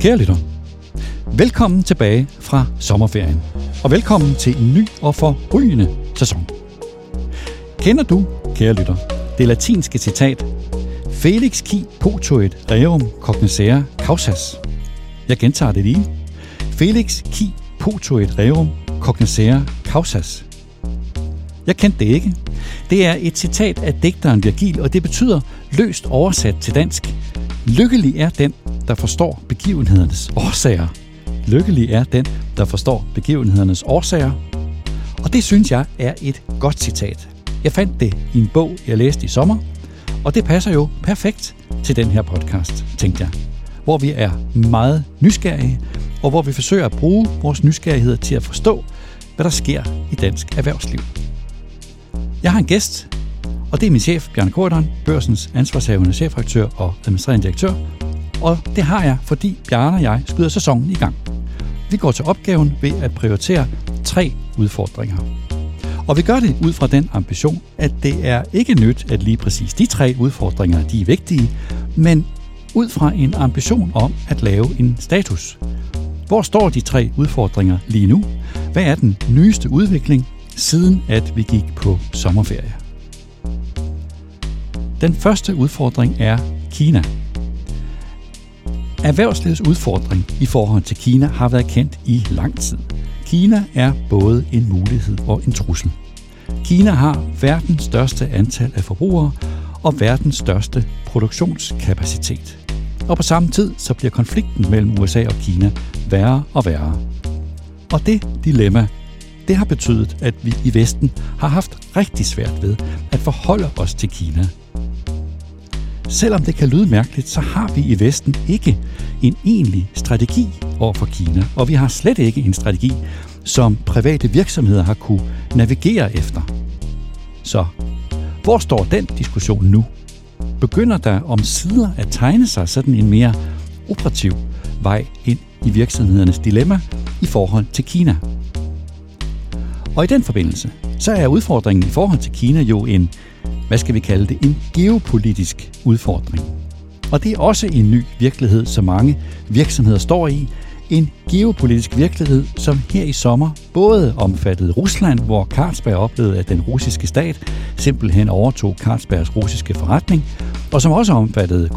Kære lytter, velkommen tilbage fra sommerferien, og velkommen til en ny og forrygende sæson. Kender du, kære lytter, det latinske citat Felix qui potuit rerum cognoscere causas? Jeg gentager det lige. Felix qui potuit rerum cognoscere causas. Jeg kendte det ikke. Det er et citat af digteren Virgil, og det betyder løst oversat til dansk. Lykkelig er den, der forstår begivenhedernes årsager. Lykkelig er den, der forstår begivenhedernes årsager. Og det synes jeg er et godt citat. Jeg fandt det i en bog, jeg læste i sommer, og det passer jo perfekt til den her podcast, tænkte jeg. Hvor vi er meget nysgerrige, og hvor vi forsøger at bruge vores nysgerrighed til at forstå, hvad der sker i dansk erhvervsliv. Jeg har en gæst, og det er min chef, Bjørn Korteren, børsens ansvarshavende chefredaktør og administrerende direktør. Og det har jeg, fordi Bjarne og jeg skyder sæsonen i gang. Vi går til opgaven ved at prioritere tre udfordringer. Og vi gør det ud fra den ambition, at det er ikke nyt, at lige præcis de tre udfordringer de er vigtige, men ud fra en ambition om at lave en status. Hvor står de tre udfordringer lige nu? Hvad er den nyeste udvikling, siden at vi gik på sommerferie? Den første udfordring er Kina. Erhvervslivets udfordring i forhold til Kina har været kendt i lang tid. Kina er både en mulighed og en trussel. Kina har verdens største antal af forbrugere og verdens største produktionskapacitet. Og på samme tid så bliver konflikten mellem USA og Kina værre og værre. Og det dilemma, det har betydet, at vi i Vesten har haft rigtig svært ved at forholde os til Kina. Selvom det kan lyde mærkeligt, så har vi i Vesten ikke en egentlig strategi over for Kina, og vi har slet ikke en strategi, som private virksomheder har kunne navigere efter. Så hvor står den diskussion nu? Begynder der om sider at tegne sig sådan en mere operativ vej ind i virksomhedernes dilemma i forhold til Kina? Og i den forbindelse, så er udfordringen i forhold til Kina jo en, hvad skal vi kalde det, en geopolitisk udfordring. Og det er også en ny virkelighed, som mange virksomheder står i, en geopolitisk virkelighed, som her i sommer både omfattede Rusland, hvor Carlsberg oplevede, at den russiske stat simpelthen overtog Carlsbergs russiske forretning, og som også omfattede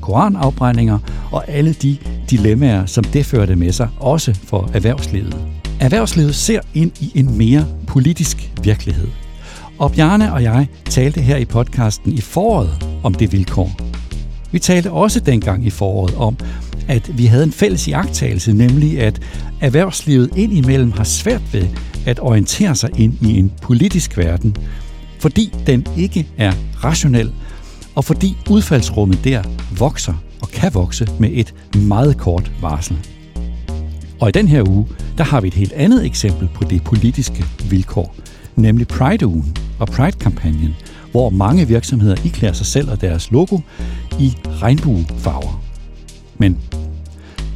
koranafbrændinger og alle de dilemmaer, som det førte med sig, også for erhvervslivet. Erhvervslivet ser ind i en mere politisk virkelighed. Og Bjarne og jeg talte her i podcasten i foråret om det vilkår. Vi talte også dengang i foråret om, at vi havde en fælles iagtagelse, nemlig at erhvervslivet indimellem har svært ved at orientere sig ind i en politisk verden, fordi den ikke er rationel, og fordi udfaldsrummet der vokser og kan vokse med et meget kort varsel. Og i den her uge, der har vi et helt andet eksempel på det politiske vilkår, nemlig Pride-ugen og Pride-kampagnen, hvor mange virksomheder iklæder sig selv og deres logo i regnbuefarver. Men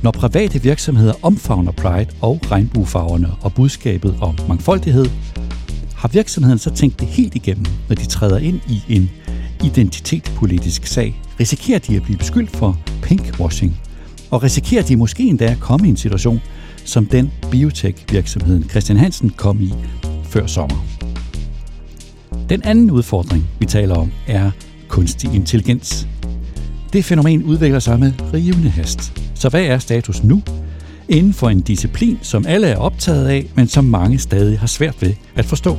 når private virksomheder omfavner Pride og regnbuefarverne og budskabet om mangfoldighed, har virksomheden så tænkt det helt igennem, når de træder ind i en identitetspolitisk sag. Risikerer de at blive beskyldt for pinkwashing? Og risikerer de måske endda at komme i en situation, som den biotech-virksomheden Christian Hansen kom i før sommer? Den anden udfordring, vi taler om, er kunstig intelligens. Det fænomen udvikler sig med rivende hast. Så hvad er status nu? Inden for en disciplin, som alle er optaget af, men som mange stadig har svært ved at forstå.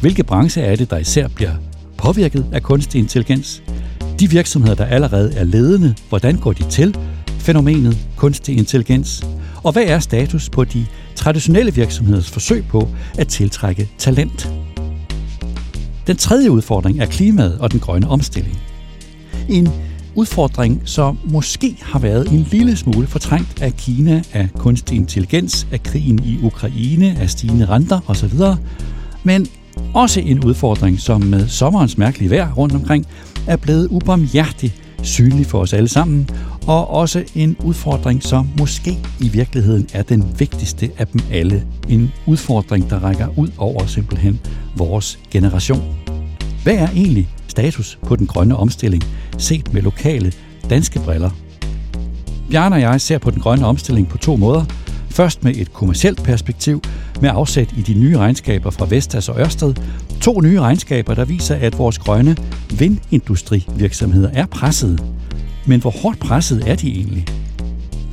Hvilke brancher er det, der især bliver påvirket af kunstig intelligens? De virksomheder, der allerede er ledende, hvordan går de til fænomenet kunstig intelligens? Og hvad er status på de traditionelle virksomheders forsøg på at tiltrække talent? Den tredje udfordring er klimaet og den grønne omstilling. En udfordring, som måske har været en lille smule fortrængt af Kina, af kunstig intelligens, af krigen i Ukraine, af stigende renter osv., men også en udfordring, som med sommerens mærkelige vejr rundt omkring er blevet ubarmhjertigt synlig for os alle sammen, og også en udfordring, som måske i virkeligheden er den vigtigste af dem alle. En udfordring, der rækker ud over simpelthen vores generation. Hvad er egentlig status på den grønne omstilling, set med lokale danske briller? Bjarne og jeg ser på den grønne omstilling på to måder. Først med et kommercielt perspektiv, med afsæt i de nye regnskaber fra Vestas og Ørsted. To nye regnskaber, der viser, at vores grønne vindindustrivirksomheder er presset. Men hvor hårdt presset er de egentlig?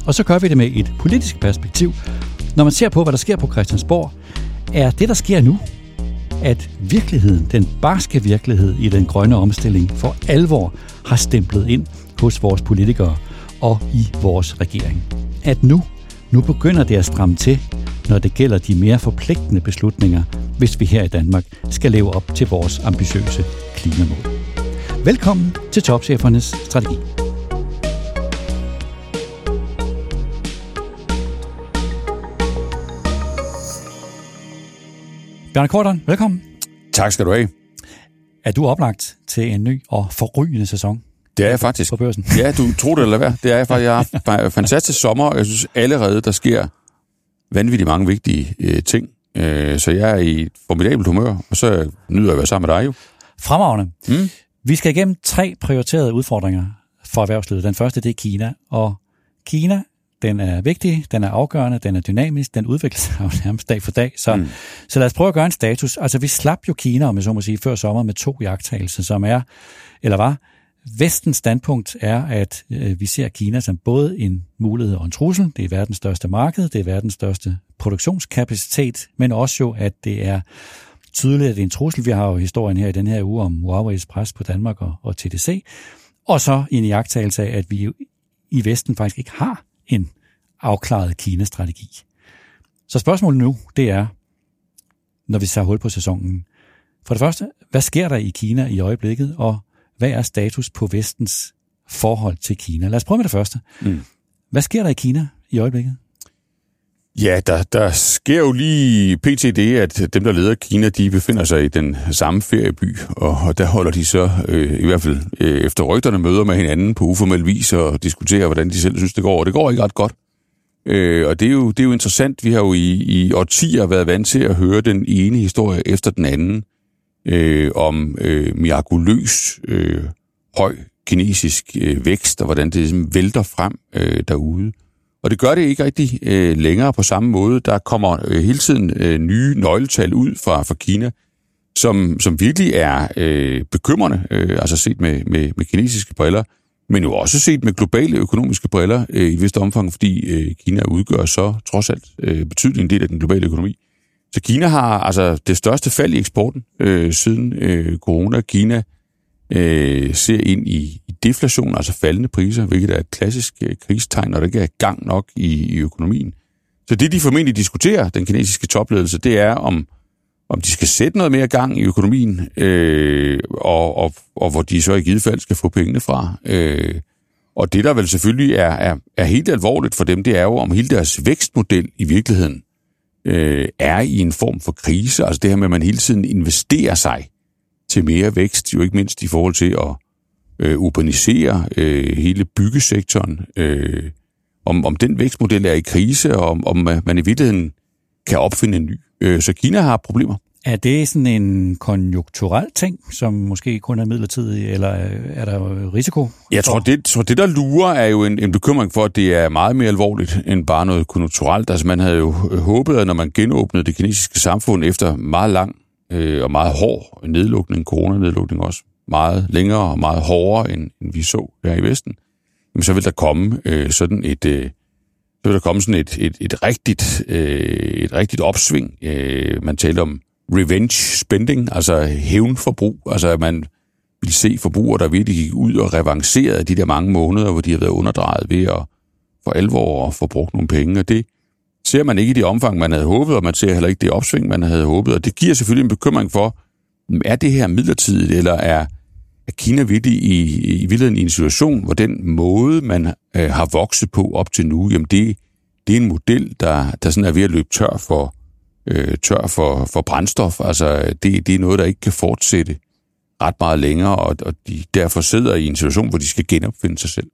Og så gør vi det med et politisk perspektiv. Når man ser på, hvad der sker på Christiansborg, er det, der sker nu, at virkeligheden, den barske virkelighed i den grønne omstilling, for alvor har stemplet ind hos vores politikere og i vores regering. At nu, nu begynder det at stramme til, når det gælder de mere forpligtende beslutninger, hvis vi her i Danmark skal leve op til vores ambitiøse klimamål. Velkommen til Topchefernes Strategi. Bjarne Korteren, velkommen. Tak skal du have. Er du oplagt til en ny og forrygende sæson? Det er jeg faktisk. På børsen. Ja, du tror det eller hvad? Det er jeg faktisk. Jeg har haft fantastisk sommer, og jeg synes allerede, der sker vanvittigt mange vigtige øh, ting. Øh, så jeg er i formidabelt humør, og så nyder jeg at være sammen med dig jo. Fremragende. Mm. Vi skal igennem tre prioriterede udfordringer for erhvervslivet. Den første, det er Kina. Og Kina den er vigtig, den er afgørende, den er dynamisk, den udvikler sig jo nærmest dag for dag. Så, mm. så lad os prøve at gøre en status. Altså, vi slap jo Kina, om jeg så må sige, før sommer med to jagttagelser, som er, eller var, Vestens standpunkt er, at øh, vi ser Kina som både en mulighed og en trussel. Det er verdens største marked, det er verdens største produktionskapacitet, men også jo, at det er tydeligt, at det er en trussel. Vi har jo historien her i den her uge om Huawei's pres på Danmark og, og TDC. Og så en iagtagelse af, at vi i Vesten faktisk ikke har en afklaret Kina-strategi. Så spørgsmålet nu, det er, når vi tager hul på sæsonen. For det første, hvad sker der i Kina i øjeblikket, og hvad er status på vestens forhold til Kina? Lad os prøve med det første. Mm. Hvad sker der i Kina i øjeblikket? Ja, der, der sker jo lige pt. det, at dem, der leder Kina, de befinder sig i den samme ferieby, og, og der holder de så, øh, i hvert fald øh, efter rygterne, møder med hinanden på uformel vis og diskuterer, hvordan de selv synes, det går, og det går ikke ret godt. Øh, og det er, jo, det er jo interessant. Vi har jo i, i årtier været vant til at høre den ene historie efter den anden øh, om øh, mirakuløs øh, høj kinesisk øh, vækst, og hvordan det ligesom vælter frem øh, derude. Og det gør det ikke rigtig øh, længere på samme måde. Der kommer øh, hele tiden øh, nye nøgletal ud fra, fra Kina, som, som virkelig er øh, bekymrende, øh, altså set med, med, med kinesiske briller, men jo også set med globale økonomiske briller øh, i et vist omfang, fordi øh, Kina udgør så trods alt øh, betydelig en del af den globale økonomi. Så Kina har altså det største fald i eksporten øh, siden øh, corona. Kina øh, ser ind i, i deflation, altså faldende priser, hvilket er et klassisk øh, krigstegn, når der ikke er gang nok i, i økonomien. Så det, de formentlig diskuterer, den kinesiske topledelse, det er, om, om de skal sætte noget mere gang i økonomien, øh, og, og, og hvor de så i givet fald skal få pengene fra. Øh, og det, der vel selvfølgelig er, er, er helt alvorligt for dem, det er jo, om hele deres vækstmodel i virkeligheden øh, er i en form for krise. Altså det her med, at man hele tiden investerer sig til mere vækst, jo ikke mindst i forhold til at øh, urbanisere øh, hele byggesektoren. Øh, om, om den vækstmodel er i krise, og om, om man i virkeligheden kan opfinde en ny. Øh, så Kina har problemer. Er det sådan en konjunkturel ting, som måske kun er midlertidig, eller er der risiko? Jeg tror, det, tror, det der lurer er jo en, en bekymring for, at det er meget mere alvorligt end bare noget konjunkturelt. Altså man havde jo håbet, at når man genåbnede det kinesiske samfund efter meget lang øh, og meget hård nedlukning, coronanedlukning også, meget længere og meget hårdere, end, end vi så her i Vesten, jamen, så vil der komme øh, sådan et... Øh, så vil der komme sådan et, et, et, rigtigt, øh, et rigtigt opsving. Øh, man taler om revenge spending, altså hævnforbrug, altså at man vil se forbrugere, der virkelig gik ud og revancerede de der mange måneder, hvor de har været underdrejet ved at for alvor at få brugt nogle penge, og det ser man ikke i det omfang, man havde håbet, og man ser heller ikke det opsving, man havde håbet, og det giver selvfølgelig en bekymring for, er det her midlertidigt, eller er, er Kina virkelig i, i virkeligheden i en situation, hvor den måde, man øh, har vokset på op til nu, jamen det, det er en model, der, der sådan er ved at løbe tør for, øh, tør for, for brændstof. Altså, det, det er noget, der ikke kan fortsætte ret meget længere, og, og de derfor sidder i en situation, hvor de skal genopfinde sig selv.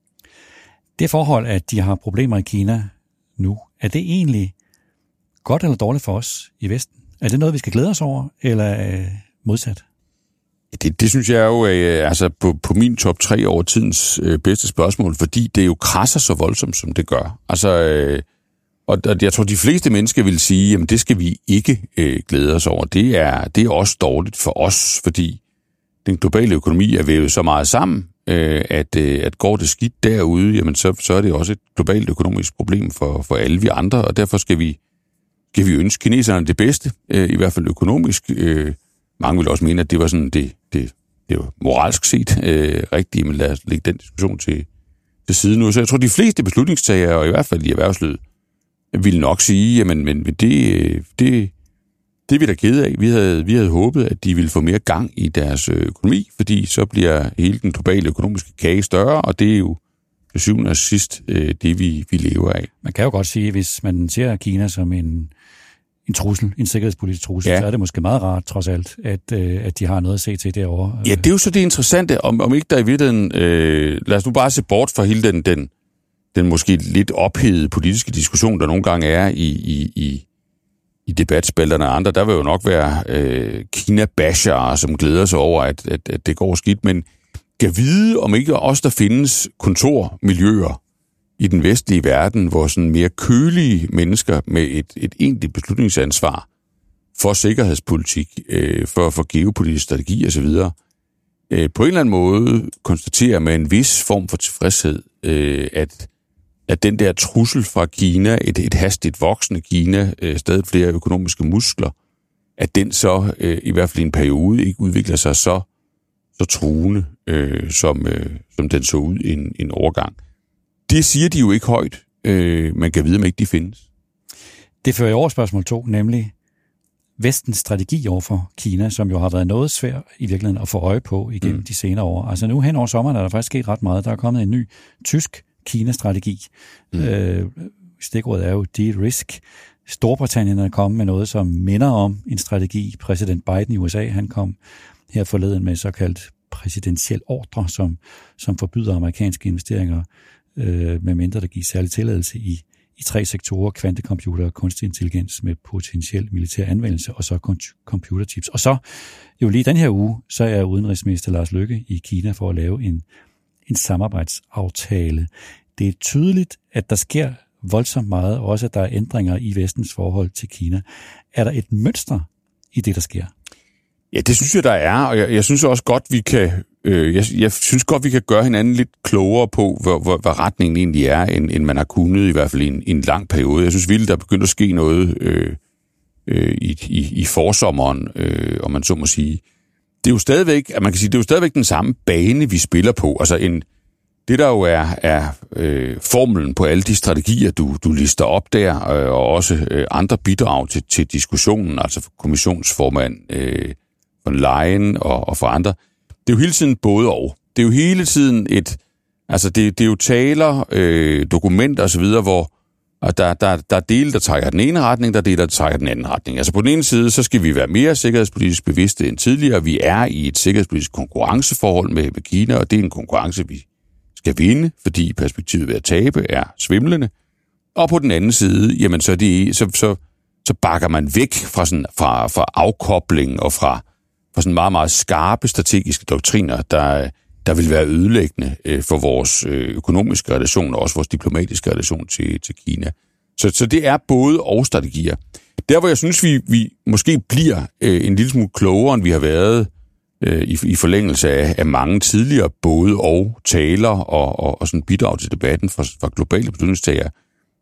Det forhold, at de har problemer i Kina nu, er det egentlig godt eller dårligt for os i Vesten? Er det noget, vi skal glæde os over, eller modsat? Det, det synes jeg jo er altså på, på min top 3 over tidens øh, bedste spørgsmål, fordi det jo krasser så voldsomt, som det gør. Altså, øh, og, jeg tror, de fleste mennesker vil sige, at det skal vi ikke øh, glæde os over. Det er, det er også dårligt for os, fordi den globale økonomi er vævet så meget sammen, øh, at, øh, at går det skidt derude, jamen så, så er det også et globalt økonomisk problem for, for alle vi andre, og derfor skal vi, skal vi ønske kineserne det bedste, øh, i hvert fald økonomisk. Øh, mange vil også mene, at det var sådan det, det, det var moralsk set øh, rigtigt, men lad os lægge den diskussion til, til side nu. Så jeg tror, de fleste beslutningstagere, og i hvert fald i erhvervslivet, vil nok sige, jamen men det, det, det er vi da kede af. Vi havde, vi havde håbet, at de ville få mere gang i deres øh, økonomi, fordi så bliver hele den globale økonomiske kage større, og det er jo til syvende og sidst øh, det, vi, vi lever af. Man kan jo godt sige, hvis man ser Kina som en, en trussel, en sikkerhedspolitisk trussel, ja. så er det måske meget rart, trods alt, at, øh, at de har noget at se til derovre. Ja, det er jo så det interessante, om, om ikke der i virkeligheden... Øh, lad os nu bare se bort fra hele den, den, den måske lidt ophedede politiske diskussion, der nogle gange er i, i, i, i debatspalterne og andre. Der vil jo nok være øh, Kina-bashere, som glæder sig over, at, at, at det går skidt, men kan vide, om ikke også der findes kontormiljøer i den vestlige verden, hvor sådan mere kølige mennesker med et, et egentligt beslutningsansvar for sikkerhedspolitik, øh, for, for geopolitisk strategi osv., øh, på en eller anden måde konstaterer med en vis form for tilfredshed, øh, at at den der trussel fra Kina, et, et hastigt voksende Kina, øh, stadig flere økonomiske muskler, at den så øh, i hvert fald i en periode ikke udvikler sig så, så truende, øh, som, øh, som den så ud en, en overgang. Det siger de jo ikke højt. Øh, man kan vide, om ikke de findes. Det fører over spørgsmål to, nemlig vestens strategi over for Kina, som jo har været noget svært i virkeligheden at få øje på igennem mm. de senere år. Altså nu hen over sommeren er der faktisk sket ret meget. Der er kommet en ny tysk Kina-strategi. Mm. Øh, stikordet er jo de-risk. Storbritannien er kommet med noget, som minder om en strategi. Præsident Biden i USA, han kom her forleden med såkaldt præsidentiel ordre, som, som forbyder amerikanske investeringer, øh, medmindre der gives særlig tilladelse i, i tre sektorer, kvantecomputer, kunstig intelligens med potentiel militær anvendelse, og så computerchips. Og så, jo lige den her uge, så er udenrigsminister Lars Løkke i Kina for at lave en en samarbejdsaftale. Det er tydeligt, at der sker voldsomt meget, og også at der er ændringer i vestens forhold til Kina. Er der et mønster i det, der sker? Ja, det synes jeg, der er, og jeg, jeg synes også godt, vi kan øh, jeg, jeg synes godt, vi kan gøre hinanden lidt klogere på, hvor, hvor, hvad retningen egentlig er, end, end man har kunnet i hvert fald i en, en lang periode. Jeg synes vildt, der er begyndt at ske noget øh, øh, i, i, i forsommeren, øh, om man så må sige det er jo stadigvæk, at man kan sige, det er jo stadigvæk den samme bane, vi spiller på. Altså en, det der jo er, er øh, formelen på alle de strategier, du, du lister op der, øh, og også øh, andre bidrag til, til diskussionen, altså for kommissionsformand øh, von Leyen og, og for andre, det er jo hele tiden både og. Det er jo hele tiden et, altså det, det er jo taler, øh, dokumenter osv., hvor og der, der, der er dele, der trækker den ene retning, der er dele, der trækker den anden retning. Altså på den ene side, så skal vi være mere sikkerhedspolitisk bevidste end tidligere. Vi er i et sikkerhedspolitisk konkurrenceforhold med, med Kina, og det er en konkurrence, vi skal vinde, fordi perspektivet ved at tabe er svimlende. Og på den anden side, jamen så, det, så, så, så bakker man væk fra, sådan, fra, fra afkobling og fra, fra sådan meget, meget skarpe strategiske doktriner, der, der vil være ødelæggende øh, for vores øh, økonomiske relation og også vores diplomatiske relation til, til Kina. Så, så det er både og strategier. Der, hvor jeg synes, vi, vi måske bliver øh, en lille smule klogere, end vi har været øh, i, i forlængelse af, af mange tidligere både og taler og, og, og sådan bidrag til debatten fra, fra globale beslutningstagere,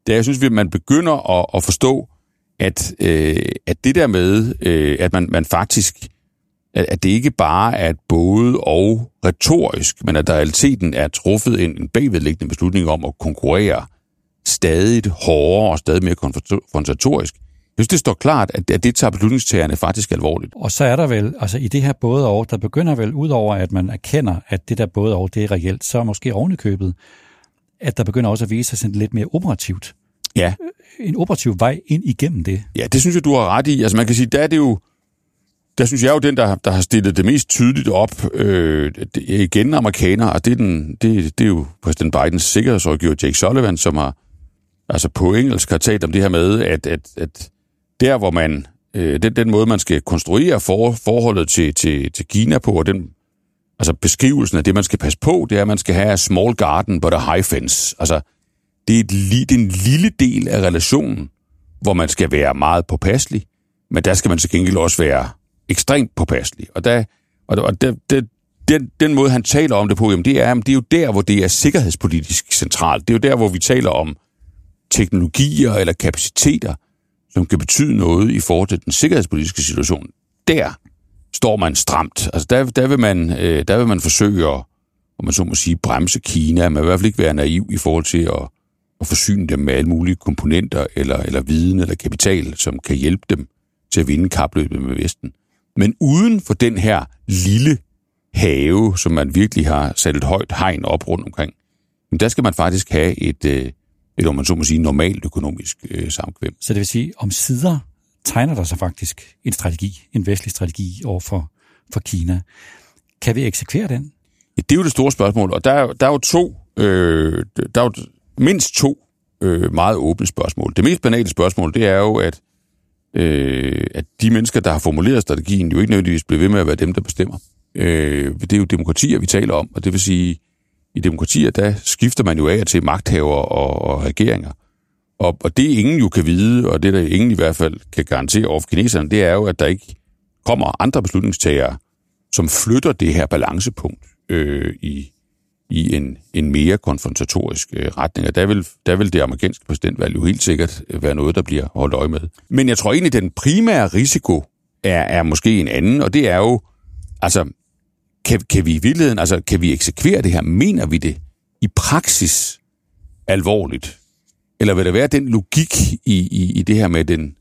det er, jeg synes, at man begynder at, at forstå, at, øh, at det der med, øh, at man, man faktisk at, at det ikke bare er et både og retorisk, men at der i realiteten er truffet en, en bagvedliggende beslutning om at konkurrere stadig hårdere og stadig mere konfrontatorisk. Jeg synes, det står klart, at, at det tager beslutningstagerne faktisk alvorligt. Og så er der vel, altså i det her både og, der begynder vel, udover at man erkender, at det der både og, det er reelt, så er måske ovenikøbet, at der begynder også at vise sig sådan lidt mere operativt. Ja. En operativ vej ind igennem det. Ja, det synes jeg, du har ret i. Altså man kan sige, der er det jo, der synes jeg jo, den, der, der har stillet det mest tydeligt op, øh, det er igen amerikanere, og det er, den, det, det er jo præsident Bidens sikkerhedsrådgiver Jake Sullivan, som har altså på engelsk har talt om det her med, at, at, at der, hvor man øh, den, den måde, man skal konstruere for, forholdet til, til, til Kina på, og den, altså beskrivelsen af det, man skal passe på, det er, at man skal have a small garden but a high fence. Altså, det er, et, det er en lille del af relationen, hvor man skal være meget påpasselig, men der skal man til gengæld også være ekstremt påpasselig. Og, der, og, og der, der, den, den måde, han taler om det på, jamen det, er, det er jo der, hvor det er sikkerhedspolitisk centralt. Det er jo der, hvor vi taler om teknologier eller kapaciteter, som kan betyde noget i forhold til den sikkerhedspolitiske situation. Der står man stramt. Altså der, der, vil, man, øh, der vil man forsøge at, om man så må sige, bremse Kina. Man vil i hvert fald ikke være naiv i forhold til at, at forsyne dem med alle mulige komponenter eller, eller viden eller kapital, som kan hjælpe dem til at vinde kapløbet med Vesten. Men uden for den her lille have, som man virkelig har sat et højt hegn op rundt omkring, der skal man faktisk have et, øh, et om man så må sige, normalt økonomisk øh, samkvem. Så det vil sige, om sider tegner der sig faktisk en strategi, en vestlig strategi over for, for Kina. Kan vi eksekvere den? Ja, det er jo det store spørgsmål, og der er, der er jo to, øh, der er jo mindst to øh, meget åbne spørgsmål. Det mest banale spørgsmål, det er jo, at, øh, at de mennesker, der har formuleret strategien, jo ikke nødvendigvis bliver ved med at være dem, der bestemmer. Øh, det er jo demokratier, vi taler om, og det vil sige, i demokratier, der skifter man jo af til magthaver og, og regeringer. Og, og det ingen jo kan vide, og det der ingen i hvert fald kan garantere over for kineserne, det er jo, at der ikke kommer andre beslutningstagere, som flytter det her balancepunkt øh, i, i en, en mere konfrontatorisk øh, retning. Og der vil, der vil det amerikanske præsidentvalg jo helt sikkert øh, være noget, der bliver holdt øje med. Men jeg tror egentlig, den primære risiko er, er måske en anden, og det er jo, altså, kan, kan vi i virkeligheden, altså kan vi eksekvere det her? Mener vi det i praksis alvorligt? Eller vil der være den logik i, i, i det her med den,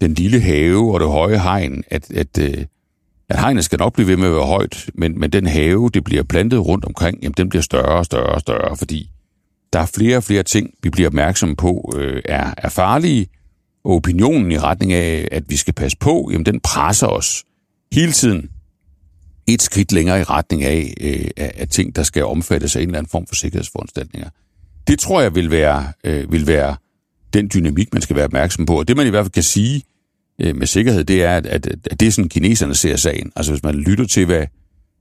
den lille have og det høje hegn, at, at, øh, at hegnet skal nok blive ved med at være højt, men, men den have, det bliver plantet rundt omkring, jamen den bliver større og større og større, fordi der er flere og flere ting, vi bliver opmærksomme på, øh, er, er farlige, og opinionen i retning af, at vi skal passe på, jamen den presser os hele tiden et skridt længere i retning af, øh, af ting, der skal omfattes af en eller anden form for sikkerhedsforanstaltninger. Det tror jeg vil være, øh, vil være den dynamik, man skal være opmærksom på. Og det man i hvert fald kan sige øh, med sikkerhed, det er, at, at, at det er sådan, kineserne ser sagen. Altså hvis man lytter til, hvad,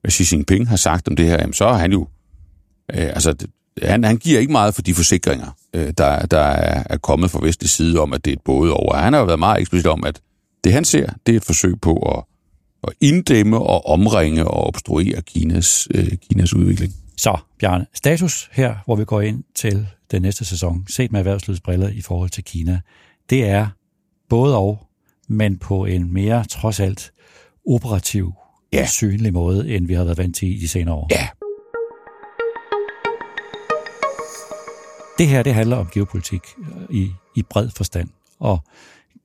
hvad Xi Jinping har sagt om det her, jamen, så er han jo... Øh, altså, han, han giver ikke meget for de forsikringer, øh, der, der er, er kommet fra vestlig side om, at det er et både over. Han har jo været meget eksplicit om, at det han ser, det er et forsøg på at at inddæmme og omringe og obstruere Kinas, øh, Kinas udvikling. Så, Bjarne, status her, hvor vi går ind til den næste sæson, set med erhvervslivets briller i forhold til Kina, det er både og, men på en mere trods alt operativ, ja. synlig måde, end vi har været vant til i de senere år. Ja. Det her, det handler om geopolitik i, i bred forstand. Og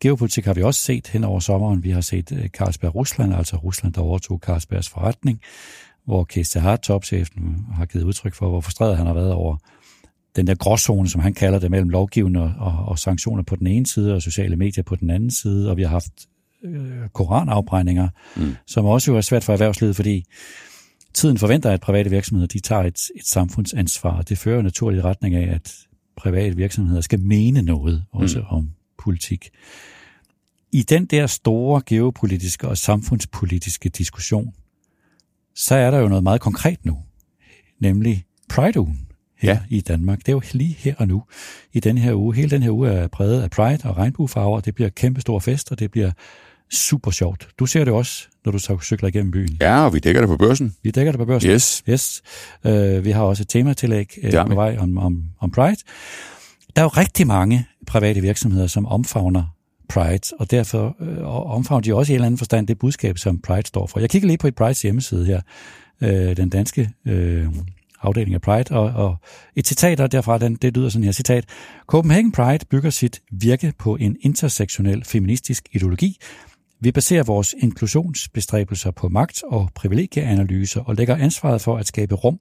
Geopolitik har vi også set hen over sommeren. Vi har set øh, Carlsberg Rusland, altså Rusland, der overtog Carlsbergs forretning, hvor Kees Hart, topchefen, har givet udtryk for, hvor frustreret han har været over den der gråzone, som han kalder det, mellem lovgivende og, og sanktioner på den ene side, og sociale medier på den anden side, og vi har haft øh, koranafbrændinger, mm. som også jo er svært for erhvervslivet, fordi tiden forventer, at private virksomheder de tager et, et samfundsansvar, det fører naturligt i retning af, at private virksomheder skal mene noget også mm. om politik. I den der store geopolitiske og samfundspolitiske diskussion, så er der jo noget meget konkret nu, nemlig Pride-ugen her ja. i Danmark. Det er jo lige her og nu, i den her uge. Hele den her uge er præget af Pride og regnbuefarver. Det bliver kæmpe stor fest, og det bliver super sjovt. Du ser det også, når du cykler igennem byen. Ja, og vi dækker det på børsen. Vi dækker det på børsen. Yes. yes. Uh, vi har også et tematillæg uh, på vej om, om, om Pride. Der er jo rigtig mange private virksomheder, som omfavner Pride, og derfor øh, omfavner de også i en eller anden forstand det budskab, som Pride står for. Jeg kigger lige på et Prides hjemmeside her, øh, den danske øh, afdeling af Pride, og, og et citat derfra, den, det lyder sådan her, citat, Copenhagen Pride bygger sit virke på en intersektionel feministisk ideologi. Vi baserer vores inklusionsbestræbelser på magt- og privilegieanalyser og lægger ansvaret for at skabe rum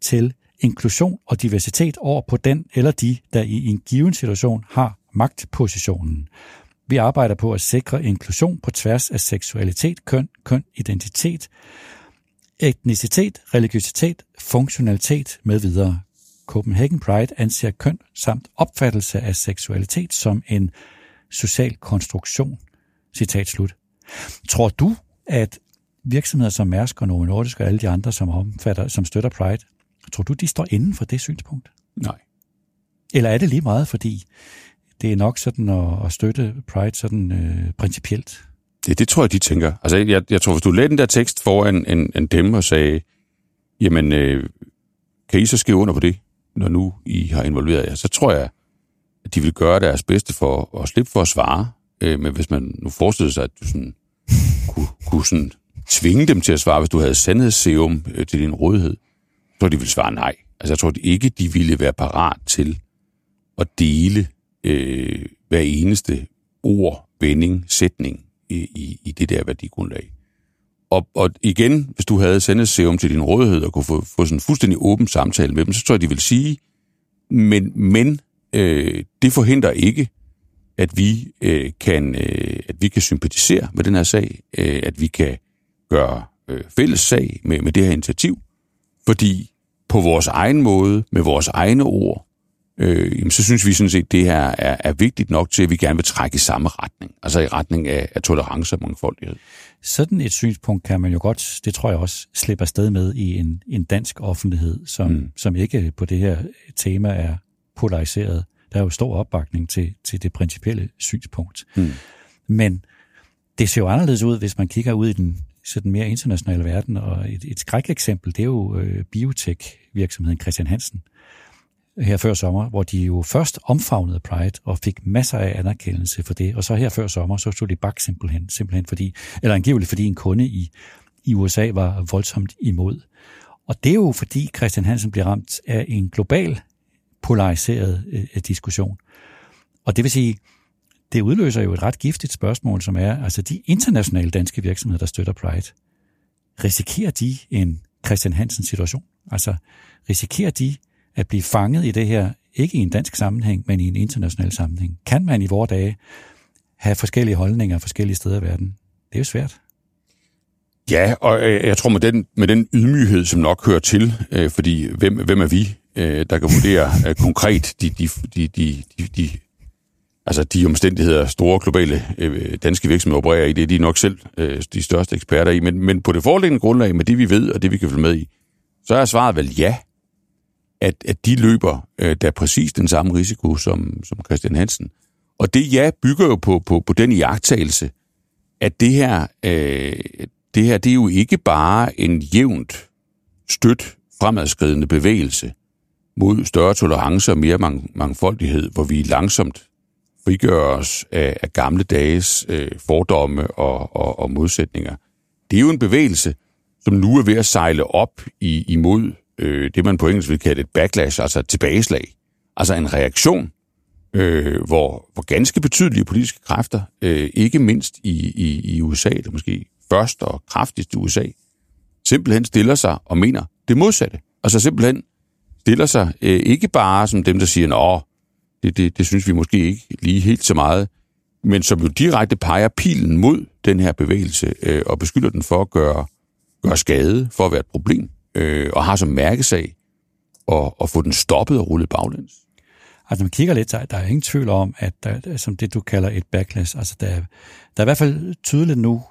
til inklusion og diversitet over på den eller de, der i en given situation har magtpositionen. Vi arbejder på at sikre inklusion på tværs af seksualitet, køn, køn, identitet, etnicitet, religiøsitet, funktionalitet med videre. Copenhagen Pride anser køn samt opfattelse af seksualitet som en social konstruktion, Citat slut. Tror du, at virksomheder som Mærsk og Novo Nordisk og alle de andre, som, omfatter, som støtter Pride, tror du, de står inden for det synspunkt? Nej. Eller er det lige meget, fordi det er nok sådan at, at støtte Pride sådan øh, principielt? Det, det tror jeg, de tænker. Altså, jeg, jeg tror, hvis du lagde den der tekst foran en, en dem og sagde, jamen, øh, kan I så skrive under på det, når nu I har involveret jer, så tror jeg, at de vil gøre deres bedste for at slippe for at svare. Øh, men hvis man nu forestiller sig, at du sådan, kunne, kunne sådan tvinge dem til at svare, hvis du havde sandhedsserum øh, til din rådighed, så tror de ville svare nej. Altså jeg tror de ikke, de ville være parat til at dele øh, hver eneste ord, vending, sætning i, i, i det der værdigrundlag. Og, og igen, hvis du havde sandhedsserum til din rådighed og kunne få, få sådan en fuldstændig åben samtale med dem, så tror jeg, de vil sige, men, men øh, det forhindrer ikke, at vi øh, kan øh, at vi kan sympatisere med den her sag, øh, at vi kan gøre øh, fælles sag med, med det her initiativ, fordi på vores egen måde, med vores egne ord, øh, jamen, så synes vi sådan set, at det her er, er vigtigt nok til, at vi gerne vil trække i samme retning, altså i retning af, af tolerance og mangfoldighed. Sådan et synspunkt kan man jo godt, det tror jeg også, slippe afsted med i en, en dansk offentlighed, som, mm. som ikke på det her tema er polariseret. Der er jo stor opbakning til, til det principielle synspunkt. Mm. Men det ser jo anderledes ud, hvis man kigger ud i den sådan mere internationale verden, og et, et skrækeksempel, det er jo øh, biotech-virksomheden Christian Hansen, her før sommer, hvor de jo først omfavnede Pride og fik masser af anerkendelse for det, og så her før sommer, så stod de bak simpelthen, simpelthen fordi, eller angiveligt fordi en kunde i, i USA var voldsomt imod. Og det er jo fordi Christian Hansen bliver ramt af en global polariseret øh, diskussion. Og det vil sige, det udløser jo et ret giftigt spørgsmål, som er, altså de internationale danske virksomheder, der støtter Pride, risikerer de en Christian Hansen situation? Altså risikerer de at blive fanget i det her, ikke i en dansk sammenhæng, men i en international sammenhæng? Kan man i vores dage have forskellige holdninger forskellige steder i verden? Det er jo svært. Ja, og øh, jeg tror med den, med den ydmyghed, som nok hører til, øh, fordi hvem, hvem er vi, øh, der kan vurdere øh, konkret de, de, de, de, de, de, altså de omstændigheder, store globale øh, danske virksomheder opererer i, det er de nok selv øh, de største eksperter i. Men, men på det foreliggende grundlag, med det vi ved og det vi kan følge med i, så er svaret vel ja, at, at de løber øh, der præcis den samme risiko som, som Christian Hansen. Og det ja bygger jo på, på, på den iagttagelse, at det her, øh, det her, det er jo ikke bare en jævnt stødt fremadskridende bevægelse mod større tolerance og mere mang, mangfoldighed, hvor vi langsomt frigør os af, af gamle dages øh, fordomme og, og, og modsætninger. Det er jo en bevægelse, som nu er ved at sejle op i, imod øh, det, man på engelsk vil kalde et backlash, altså et tilbageslag. Altså en reaktion, øh, hvor, hvor ganske betydelige politiske kræfter, øh, ikke mindst i, i, i USA, eller måske først og kraftigst i USA, simpelthen stiller sig og mener det modsatte. Altså simpelthen stiller sig øh, ikke bare som dem, der siger, at det, det, det synes vi måske ikke lige helt så meget, men som jo direkte peger pilen mod den her bevægelse øh, og beskylder den for at gøre, gøre skade, for at være et problem, øh, og har som mærkesag at, at få den stoppet og rullet baglæns. Altså, man kigger lidt, der, der er ingen tvivl om, at der, som det, du kalder et backlash, altså der, der er i hvert fald tydeligt nu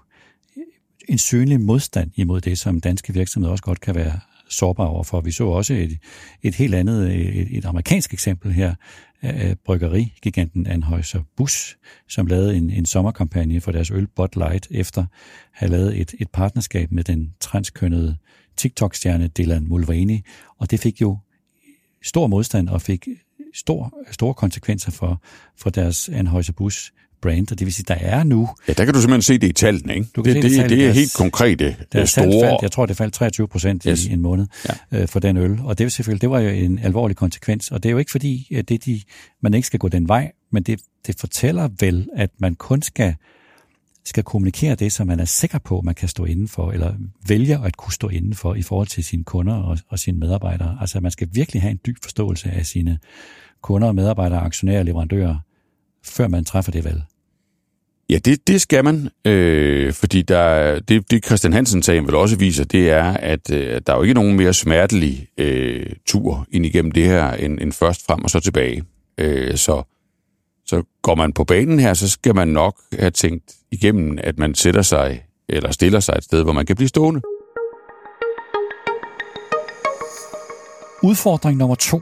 en synlig modstand imod det, som danske virksomheder også godt kan være sårbare overfor. Vi så også et, et helt andet, et, et amerikansk eksempel her, af bryggerigiganten Anheuser Busch, som lavede en, en sommerkampagne for deres øl Bud Light, efter at have lavet et, et partnerskab med den transkønnede TikTok-stjerne Dylan Mulvaney, og det fik jo stor modstand og fik stor, store konsekvenser for, for deres Anheuser Busch brand, og det vil sige, der er nu... Ja, der kan du simpelthen se det i tallene, ikke? Du kan det, se det, det, det er helt konkrete, der store... Faldt, jeg tror, det faldt 23 procent yes. i en måned ja. øh, for den øl, og det vil selvfølgelig, det var jo en alvorlig konsekvens, og det er jo ikke fordi, at det, de, man ikke skal gå den vej, men det, det fortæller vel, at man kun skal skal kommunikere det, som man er sikker på, man kan stå inden for, eller vælger at kunne stå inden for i forhold til sine kunder og, og sine medarbejdere. Altså man skal virkelig have en dyb forståelse af sine kunder, medarbejdere, aktionærer og leverandører, før man træffer det valg. Ja, det, det skal man, øh, fordi der, det, det Christian Hansen-sagen vil også viser, det er, at øh, der er jo ikke nogen mere smertelig øh, tur ind igennem det her, end, end først frem og så tilbage. Øh, så så går man på banen her, så skal man nok have tænkt igennem, at man sætter sig eller stiller sig et sted, hvor man kan blive stående. Udfordring nummer to,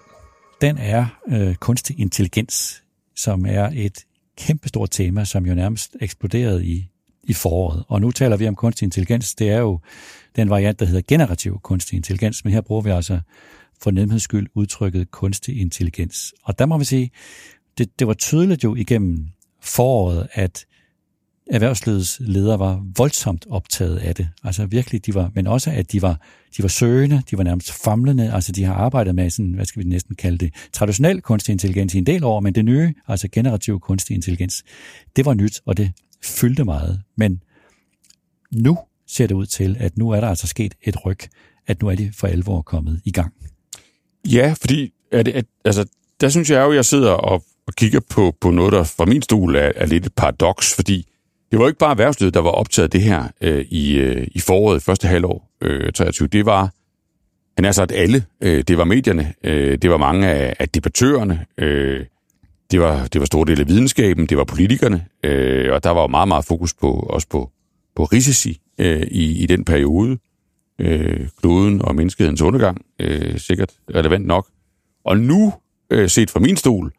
den er øh, kunstig intelligens, som er et kæmpestort tema, som jo nærmest eksploderede i, i foråret. Og nu taler vi om kunstig intelligens. Det er jo den variant, der hedder generativ kunstig intelligens, men her bruger vi altså for nemheds skyld udtrykket kunstig intelligens. Og der må vi sige, det, det var tydeligt jo igennem foråret, at erhvervslivets ledere var voldsomt optaget af det. Altså virkelig, de var, men også at de var, de var søgende, de var nærmest famlende, altså de har arbejdet med sådan, hvad skal vi næsten kalde det, traditionel kunstig intelligens i en del år, men det nye, altså generativ kunstig intelligens, det var nyt, og det fyldte meget. Men nu ser det ud til, at nu er der altså sket et ryg, at nu er de for alvor kommet i gang. Ja, fordi er det, at, altså, der synes jeg jo, at jeg sidder og, og kigger på, på noget, der fra min stol er, er lidt et paradoks, fordi det var ikke bare erhvervslivet, der var optaget det her øh, i, øh, i foråret, første halvår øh, 23. Det var, han er sagt alle. Øh, det var medierne, øh, det var mange af, af debattørerne, øh, det var, det var store dele af videnskaben, det var politikerne, øh, og der var jo meget, meget fokus på, også på, på risici øh, i, i den periode. Øh, kloden og menneskehedens undergang, øh, sikkert relevant nok. Og nu, øh, set fra min stol,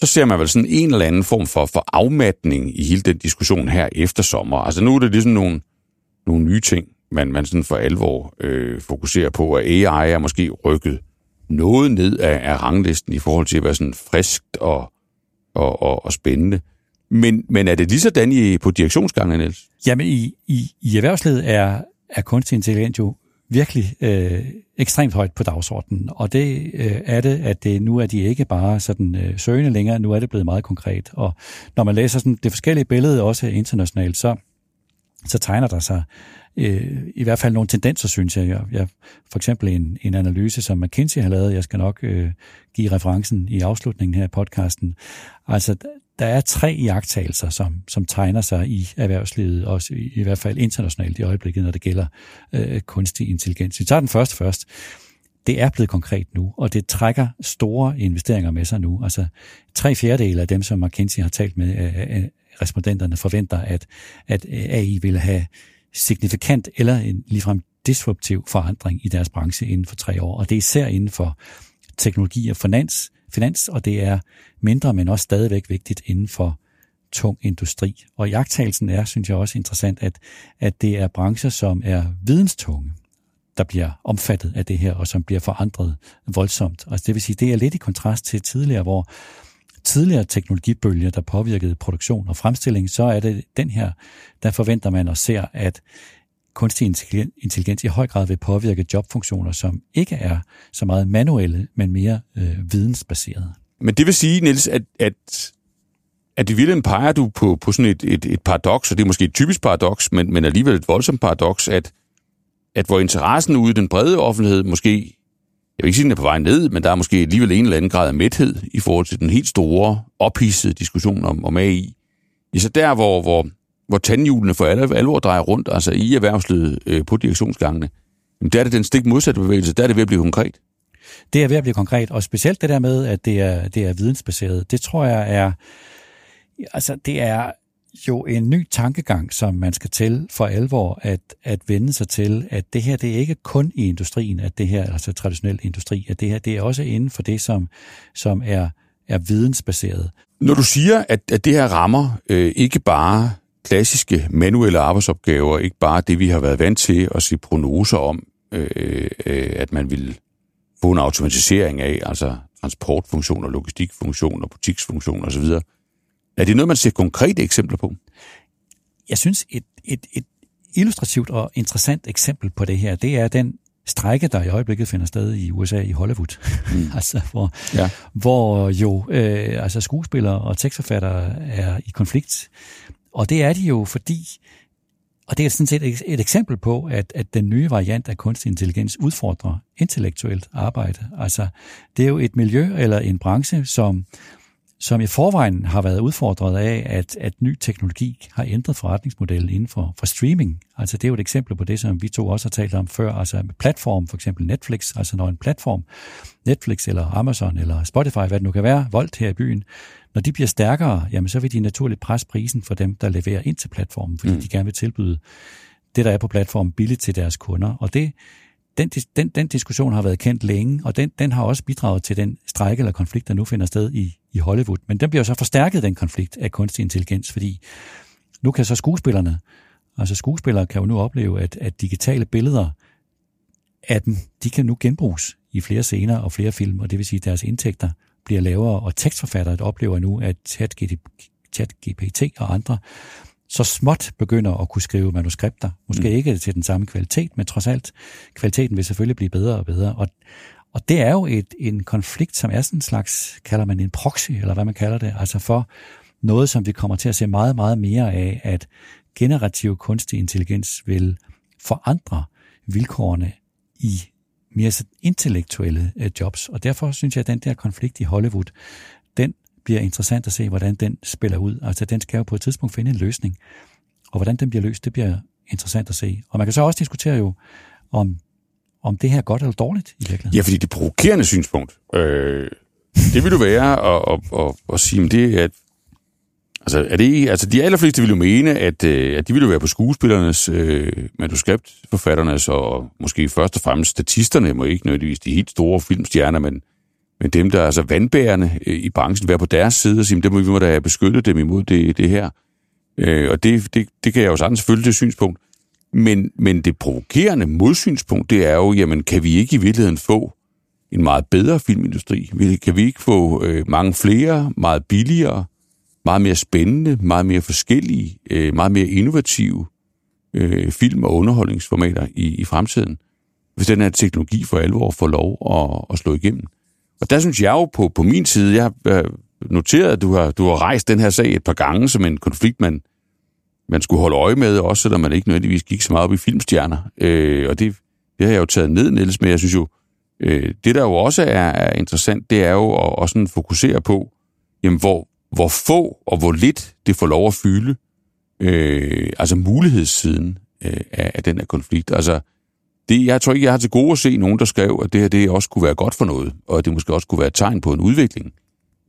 så ser man vel sådan en eller anden form for, for afmatning i hele den diskussion her efter sommer. Altså nu er det ligesom nogle, nogle nye ting, man, man sådan for alvor øh, fokuserer på, at AI er måske rykket noget ned af, af ranglisten i forhold til at være sådan friskt og, og, og, og spændende. Men, men er det lige sådan i, på direktionsgangen, Niels? Jamen, i, i, i erhvervslivet er, er kunstig intelligens jo virkelig øh, ekstremt højt på dagsordenen. Og det øh, er det, at det, nu er de ikke bare sådan øh, søgende længere, nu er det blevet meget konkret. Og når man læser sådan det forskellige billede, også internationalt, så, så tegner der sig øh, i hvert fald nogle tendenser, synes jeg. jeg, jeg for eksempel en, en analyse, som McKinsey har lavet, jeg skal nok øh, give referencen i afslutningen her i podcasten. Altså, der er tre jagttagelser, som, som tegner sig i erhvervslivet, også i, i hvert fald internationalt i øjeblikket, når det gælder øh, kunstig intelligens. Vi tager den første først. Det er blevet konkret nu, og det trækker store investeringer med sig nu. Altså tre fjerdedele af dem, som McKinsey har talt med, øh, øh, øh respondenterne forventer, at, at øh, AI vil have signifikant eller en ligefrem disruptiv forandring i deres branche inden for tre år. Og det er især inden for teknologi og finans, finans, og det er mindre, men også stadigvæk vigtigt inden for tung industri. Og jagttagelsen er, synes jeg også interessant, at, at det er brancher, som er videnstunge, der bliver omfattet af det her, og som bliver forandret voldsomt. Altså det vil sige, det er lidt i kontrast til tidligere, hvor tidligere teknologibølger, der påvirkede produktion og fremstilling, så er det den her, der forventer man og ser, at kunstig intelligens i høj grad vil påvirke jobfunktioner, som ikke er så meget manuelle, men mere øh, vidensbaserede. Men det vil sige, Niels, at, at, at i virkeligheden peger du på, på sådan et, et, et paradoks, og det er måske et typisk paradoks, men, men alligevel et voldsomt paradoks, at, at hvor interessen ude i den brede offentlighed måske, jeg vil ikke sige, den er på vej ned, men der er måske alligevel en eller anden grad af mæthed i forhold til den helt store, ophidsede diskussion om, om AI. Så der, hvor, hvor, hvor tandhjulene for alle, alvor drejer rundt, altså i erhvervslivet øh, på direktionsgangene, jamen der er det den stik modsatte bevægelse, der er det ved at blive konkret. Det er ved at blive konkret, og specielt det der med, at det er, det er vidensbaseret, det tror jeg er, altså det er jo en ny tankegang, som man skal til for alvor at, at vende sig til, at det her, det er ikke kun i industrien, at det her, altså traditionel industri, at det her, det er også inden for det, som, som er, er vidensbaseret. Når du siger, at, at det her rammer øh, ikke bare klassiske manuelle arbejdsopgaver, ikke bare det, vi har været vant til at se prognoser om, øh, øh, at man vil få en automatisering af, altså transportfunktioner, logistikfunktioner, butiksfunktioner osv. Er det noget, man ser konkrete eksempler på? Jeg synes, et, et, et illustrativt og interessant eksempel på det her, det er den strække, der i øjeblikket finder sted i USA i Hollywood. Mm. altså, hvor, ja. hvor jo øh, altså skuespillere og tekstforfattere er i konflikt. Og det er de jo, fordi og det er sådan set et, et eksempel på, at, at den nye variant af kunstig intelligens udfordrer intellektuelt arbejde. Altså, det er jo et miljø eller en branche, som som i forvejen har været udfordret af, at, at ny teknologi har ændret forretningsmodellen inden for, for streaming. Altså det er jo et eksempel på det, som vi to også har talt om før, altså med platform, for eksempel Netflix, altså når en platform, Netflix eller Amazon eller Spotify, hvad det nu kan være, voldt her i byen, når de bliver stærkere, jamen så vil de naturligt presse prisen for dem, der leverer ind til platformen, fordi mm. de gerne vil tilbyde det, der er på platformen, billigt til deres kunder. Og det, den, den, den diskussion har været kendt længe, og den, den har også bidraget til den stræk eller konflikt, der nu finder sted i, i Hollywood. Men den bliver så forstærket, den konflikt af kunstig intelligens, fordi nu kan så skuespillerne, altså skuespillere kan jo nu opleve, at, at digitale billeder af dem, de kan nu genbruges i flere scener og flere film, og det vil sige, at deres indtægter bliver lavere, og tekstforfattere oplever nu, at ChatGPT og andre så småt begynder at kunne skrive manuskripter. Måske mm. ikke til den samme kvalitet, men trods alt, kvaliteten vil selvfølgelig blive bedre og bedre. Og, og det er jo et, en konflikt, som er sådan en slags, kalder man en proxy, eller hvad man kalder det, altså for noget, som vi kommer til at se meget, meget mere af, at generativ kunstig intelligens vil forandre vilkårene i mere intellektuelle øh, jobs. Og derfor synes jeg, at den der konflikt i Hollywood, bliver interessant at se, hvordan den spiller ud. Altså, den skal jo på et tidspunkt finde en løsning. Og hvordan den bliver løst, det bliver interessant at se. Og man kan så også diskutere jo, om, om det her er godt eller dårligt i virkeligheden. Ja, fordi det provokerende synspunkt, øh, det vil du være at, at, at, at sige, at det er, at Altså, er det, altså de allerfleste vil jo mene, at, øh, at de vil jo være på skuespillernes, øh, manuskriptforfatternes og måske først og fremmest statisterne, må ikke nødvendigvis de helt store filmstjerner, men men dem, der er altså vandbærende øh, i branchen, være på deres side og sige, dem, vi må da beskytte dem imod det, det her. Øh, og det, det, det kan jeg jo sagtens følge det synspunkt. Men, men det provokerende modsynspunkt, det er jo, jamen kan vi ikke i virkeligheden få en meget bedre filmindustri? Kan vi ikke få øh, mange flere, meget billigere, meget mere spændende, meget mere forskellige, øh, meget mere innovative øh, film- og underholdningsformater i, i fremtiden? Hvis den her teknologi for alvor får lov at, at slå igennem. Og der synes jeg jo på, på min side, jeg har øh, noteret, at du har, du har rejst den her sag et par gange som en konflikt, man, man skulle holde øje med, også selvom man ikke nødvendigvis gik så meget op i filmstjerner. Øh, og det, det har jeg jo taget ned, Niels, men jeg synes jo, øh, det der jo også er, er interessant, det er jo at, at sådan fokusere på, jamen, hvor, hvor få og hvor lidt det får lov at fylde, øh, altså mulighedssiden øh, af, af den her konflikt. Altså, det, jeg tror ikke, jeg har til gode at se nogen, der skrev, at det her det også kunne være godt for noget, og at det måske også kunne være et tegn på en udvikling,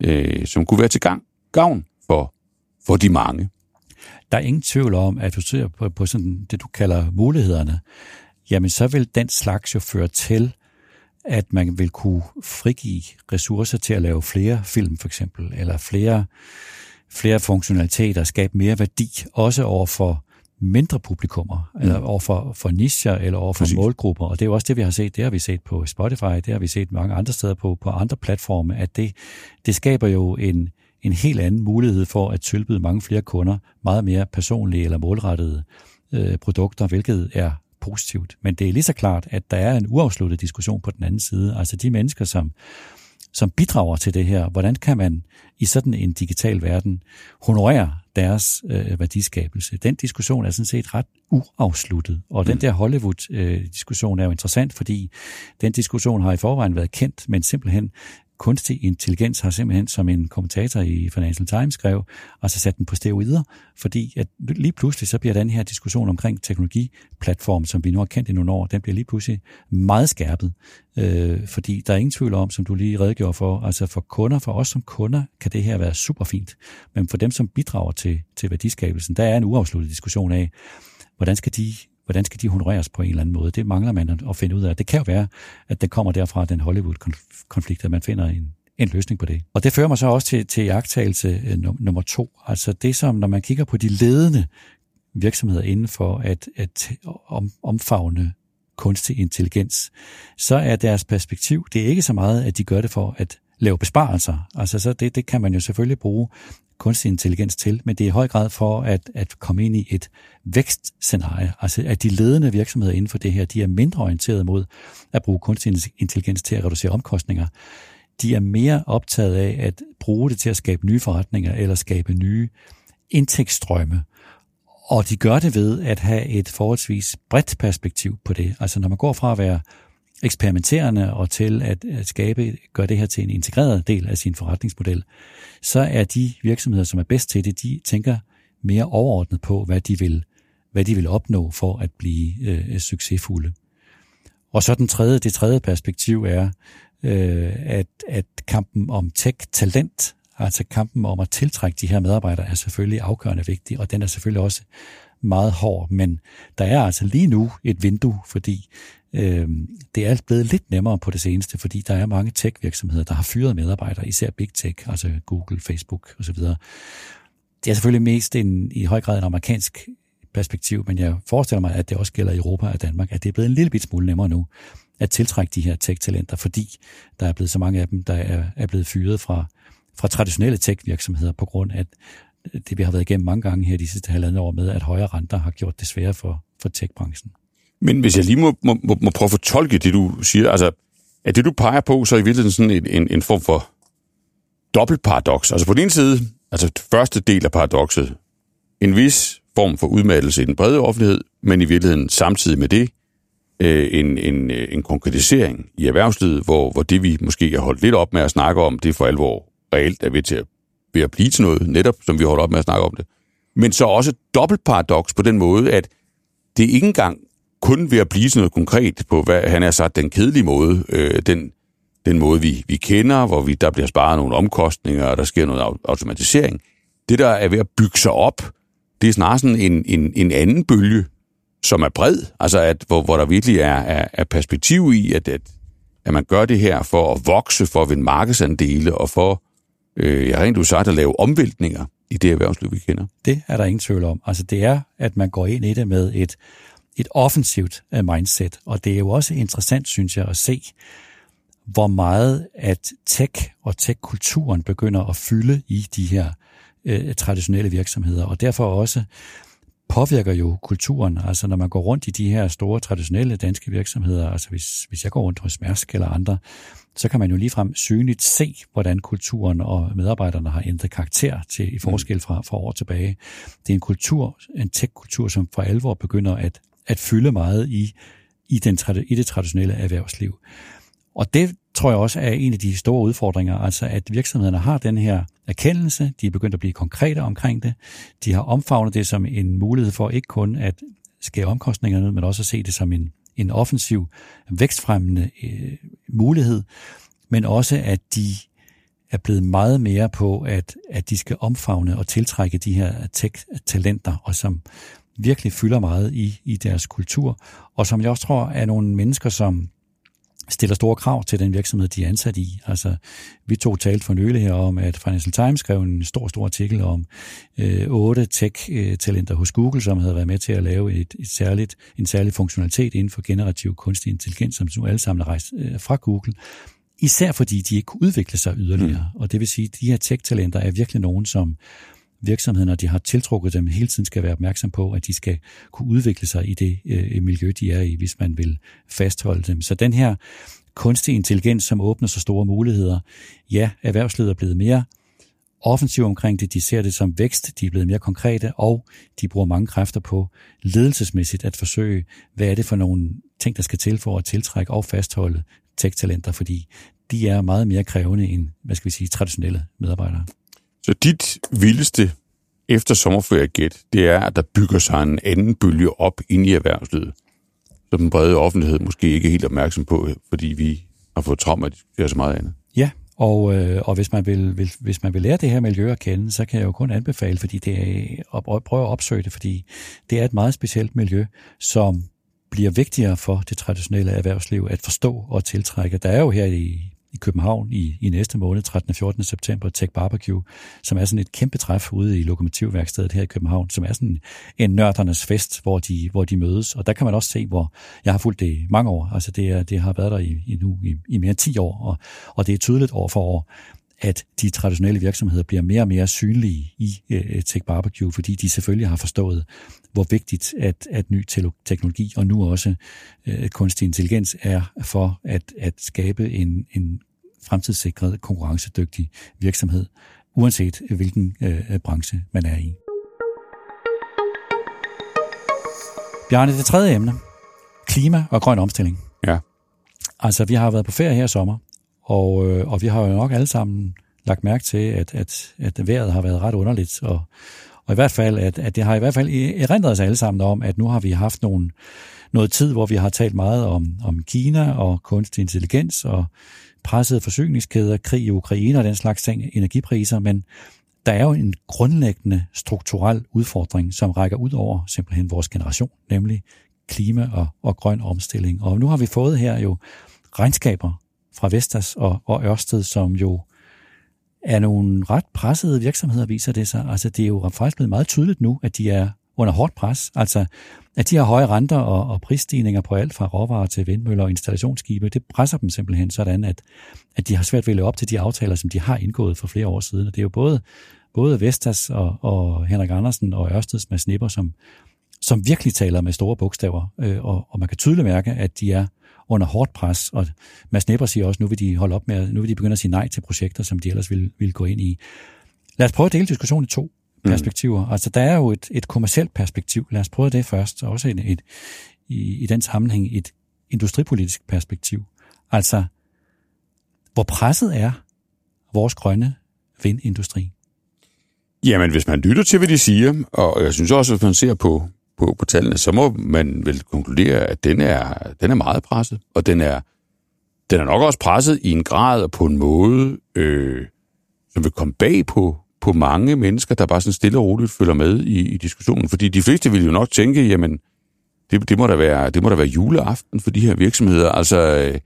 øh, som kunne være til gang, gavn for, for de mange. Der er ingen tvivl om, at du ser på, på sådan det, du kalder mulighederne, jamen så vil den slags jo føre til, at man vil kunne frigive ressourcer til at lave flere film, for eksempel, eller flere, flere funktionaliteter, skabe mere værdi, også over for mindre publikummer, mm. eller over for, for nischer, eller over for Præcis. målgrupper. Og det er jo også det, vi har set. Det har vi set på Spotify, det har vi set mange andre steder på, på andre platforme, at det, det skaber jo en, en helt anden mulighed for at tilbyde mange flere kunder meget mere personlige eller målrettede øh, produkter, hvilket er positivt. Men det er lige så klart, at der er en uafsluttet diskussion på den anden side. Altså de mennesker, som, som bidrager til det her, hvordan kan man i sådan en digital verden honorere deres øh, værdiskabelse. Den diskussion er sådan set ret uafsluttet, og den mm. der Hollywood-diskussion øh, er jo interessant, fordi den diskussion har i forvejen været kendt, men simpelthen kunstig intelligens har simpelthen, som en kommentator i Financial Times skrev, altså sat den på steroider, fordi at lige pludselig så bliver den her diskussion omkring teknologiplatform, som vi nu har kendt i nogle år, den bliver lige pludselig meget skærpet, øh, fordi der er ingen tvivl om, som du lige redegjorde for, altså for kunder, for os som kunder, kan det her være super fint, men for dem, som bidrager til, til værdiskabelsen, der er en uafsluttet diskussion af, hvordan skal de hvordan skal de honoreres på en eller anden måde? Det mangler man at finde ud af. Det kan jo være, at det kommer derfra, den Hollywood-konflikt, at man finder en, en løsning på det. Og det fører mig så også til, til jagttagelse øh, nummer to. Altså det som, når man kigger på de ledende virksomheder inden for at, at om, omfavne kunstig intelligens, så er deres perspektiv, det er ikke så meget, at de gør det for at lave besparelser. Altså så det, det kan man jo selvfølgelig bruge kunstig intelligens til, men det er i høj grad for at, at komme ind i et vækstscenarie. Altså at de ledende virksomheder inden for det her, de er mindre orienteret mod at bruge kunstig intelligens til at reducere omkostninger. De er mere optaget af at bruge det til at skabe nye forretninger eller skabe nye indtægtsstrømme. Og de gør det ved at have et forholdsvis bredt perspektiv på det. Altså når man går fra at være eksperimenterende og til at, at skabe, gøre det her til en integreret del af sin forretningsmodel, så er de virksomheder, som er bedst til det, de tænker mere overordnet på, hvad de vil, hvad de vil opnå for at blive øh, succesfulde. Og så den tredje, det tredje perspektiv er, øh, at, at kampen om tech-talent, altså kampen om at tiltrække de her medarbejdere, er selvfølgelig afgørende vigtig, og den er selvfølgelig også meget hård, men der er altså lige nu et vindue, fordi øh, det er blevet lidt nemmere på det seneste, fordi der er mange tech-virksomheder, der har fyret medarbejdere, især big tech, altså Google, Facebook osv. Det er selvfølgelig mest en, i høj grad en amerikansk perspektiv, men jeg forestiller mig, at det også gælder i Europa og Danmark, at det er blevet en lille bit smule nemmere nu at tiltrække de her tech-talenter, fordi der er blevet så mange af dem, der er, er blevet fyret fra, fra traditionelle tech-virksomheder på grund af det, vi har været igennem mange gange her de sidste halvandet år med, at højere renter har gjort det sværere for, for tech-branchen. Men hvis jeg lige må, må, må prøve at fortolke det, du siger, altså er det, du peger på, så i virkeligheden sådan en, en, en form for dobbeltparadox? Altså på den ene side, altså første del af paradokset, en vis form for udmattelse i den brede offentlighed, men i virkeligheden samtidig med det, øh, en, en, øh, en konkretisering i erhvervslivet, hvor, hvor det vi måske har holdt lidt op med at snakke om, det for alvor reelt er ved til at, ved at blive til noget, netop som vi holdt op med at snakke om det. Men så også dobbelt paradoks på den måde, at det ikke engang kun ved at blive sådan noget konkret på, hvad han har sagt, den kedelige måde, øh, den, den måde, vi, vi kender, hvor vi, der bliver sparet nogle omkostninger, og der sker noget automatisering. Det, der er ved at bygge sig op, det er snarere sådan en, en, en anden bølge, som er bred, altså at, hvor, hvor der virkelig er, er, er perspektiv i, at, at, at man gør det her for at vokse, for at vinde markedsandele, og for, øh, jeg har rent sagt, at lave omvæltninger i det erhvervsliv, vi kender. Det er der ingen tvivl om. Altså det er, at man går ind i det med et, et offensivt uh, mindset, og det er jo også interessant, synes jeg, at se, hvor meget at tech og tech-kulturen begynder at fylde i de her øh, traditionelle virksomheder, og derfor også påvirker jo kulturen. Altså når man går rundt i de her store traditionelle danske virksomheder, altså hvis, hvis jeg går rundt hos Mærsk eller andre, så kan man jo ligefrem synligt se, hvordan kulturen og medarbejderne har ændret karakter til i forskel fra, fra år tilbage. Det er en kultur, en tech-kultur, som for alvor begynder at, at fylde meget i, i, den, i det traditionelle erhvervsliv. Og det tror jeg også er en af de store udfordringer, altså at virksomhederne har den her erkendelse, de er begyndt at blive konkrete omkring det, de har omfavnet det som en mulighed for ikke kun at skære omkostningerne ned, men også at se det som en, en offensiv, vækstfremmende øh, mulighed, men også at de er blevet meget mere på, at, at de skal omfavne og tiltrække de her tech-talenter, og som virkelig fylder meget i, i deres kultur, og som jeg også tror er nogle mennesker, som stiller store krav til den virksomhed, de er ansat i. Altså, vi tog talt for nylig her om, at Financial Times skrev en stor, stor artikel om øh, otte tech-talenter hos Google, som havde været med til at lave et, et særligt, en særlig funktionalitet inden for generativ kunstig intelligens, som nu alle sammen er rejst øh, fra Google. Især fordi de ikke kunne udvikle sig yderligere. Mm. Og det vil sige, at de her tech-talenter er virkelig nogen, som virksomheder, når de har tiltrukket dem, hele tiden skal være opmærksom på, at de skal kunne udvikle sig i det øh, miljø, de er i, hvis man vil fastholde dem. Så den her kunstig intelligens, som åbner så store muligheder, ja, erhvervslivet er blevet mere offensiv omkring det, de ser det som vækst, de er blevet mere konkrete, og de bruger mange kræfter på ledelsesmæssigt at forsøge, hvad er det for nogle ting, der skal til for at tiltrække og fastholde tech-talenter, fordi de er meget mere krævende end, hvad skal vi sige, traditionelle medarbejdere. Så dit vildeste efter sommerferie gæt, det er, at der bygger sig en anden bølge op ind i erhvervslivet, som den brede offentlighed måske ikke er helt opmærksom på, fordi vi har fået trauma af så meget andet. Ja, og, øh, og hvis, man vil, vil, hvis man vil lære det her miljø at kende, så kan jeg jo kun anbefale, fordi det er, at prøve at opsøge det, fordi det er et meget specielt miljø, som bliver vigtigere for det traditionelle erhvervsliv at forstå og tiltrække. Der er jo her i i København i, i næste måned, 13. og 14. september, Tech Barbecue, som er sådan et kæmpe træf ude i lokomotivværkstedet her i København, som er sådan en nørdernes fest, hvor de, hvor de mødes. Og der kan man også se, hvor jeg har fulgt det i mange år. Altså det, er, det har været der i, i nu i, i mere end 10 år, og, og det er tydeligt år for år, at de traditionelle virksomheder bliver mere og mere synlige i uh, Tech Barbecue, fordi de selvfølgelig har forstået, hvor vigtigt at, at ny teknologi og nu også uh, kunstig intelligens er for at, at skabe en, en fremtidssikret, konkurrencedygtig virksomhed, uanset hvilken uh, branche man er i. Bjarne, det tredje emne. Klima og grøn omstilling. Ja. Altså, vi har været på ferie her i sommer, og, øh, og vi har jo nok alle sammen lagt mærke til, at, at, at vejret har været ret underligt, og, og i hvert fald, at, at det har i hvert fald e- erindret os alle sammen om, at nu har vi haft nogle, noget tid, hvor vi har talt meget om, om Kina og kunstig intelligens og pressede forsyningskæder, krig i Ukraine og den slags ting, energipriser, men der er jo en grundlæggende strukturel udfordring, som rækker ud over simpelthen vores generation, nemlig klima og, og grøn omstilling. Og nu har vi fået her jo regnskaber fra Vestas og, og Ørsted, som jo er nogle ret pressede virksomheder, viser det sig. Altså det er jo faktisk blevet meget tydeligt nu, at de er under hårdt pres. Altså at de har høje renter og, og prisstigninger på alt fra råvarer til vindmøller og installationsskibe, det presser dem simpelthen sådan, at, at de har svært ved at leve op til de aftaler, som de har indgået for flere år siden. Og det er jo både, både Vestas og, og Henrik Andersen og Ørsteds med Snipper, som, som virkelig taler med store bogstaver, øh, og, og man kan tydeligt mærke, at de er under hårdt pres, og Mads Nepper siger også, nu vil de holde op med, nu vil de begynde at sige nej til projekter, som de ellers ville, ville gå ind i. Lad os prøve at dele diskussionen i to mm. perspektiver. Mm. Altså, der er jo et, et kommersielt perspektiv. Lad os prøve det først, og også et, et, i, i den sammenhæng et industripolitisk perspektiv. Altså, hvor presset er vores grønne vindindustri? Jamen, hvis man lytter til, hvad de siger, og jeg synes også, hvis man ser på, på, på tallene, så må man vel konkludere, at den er, den er meget presset, og den er, den er nok også presset i en grad og på en måde, øh, som vil komme bag på, på mange mennesker, der bare sådan stille og roligt følger med i, i diskussionen. Fordi de fleste vil jo nok tænke, jamen, det, det, må da være, det må da være juleaften for de her virksomheder. Altså, øh,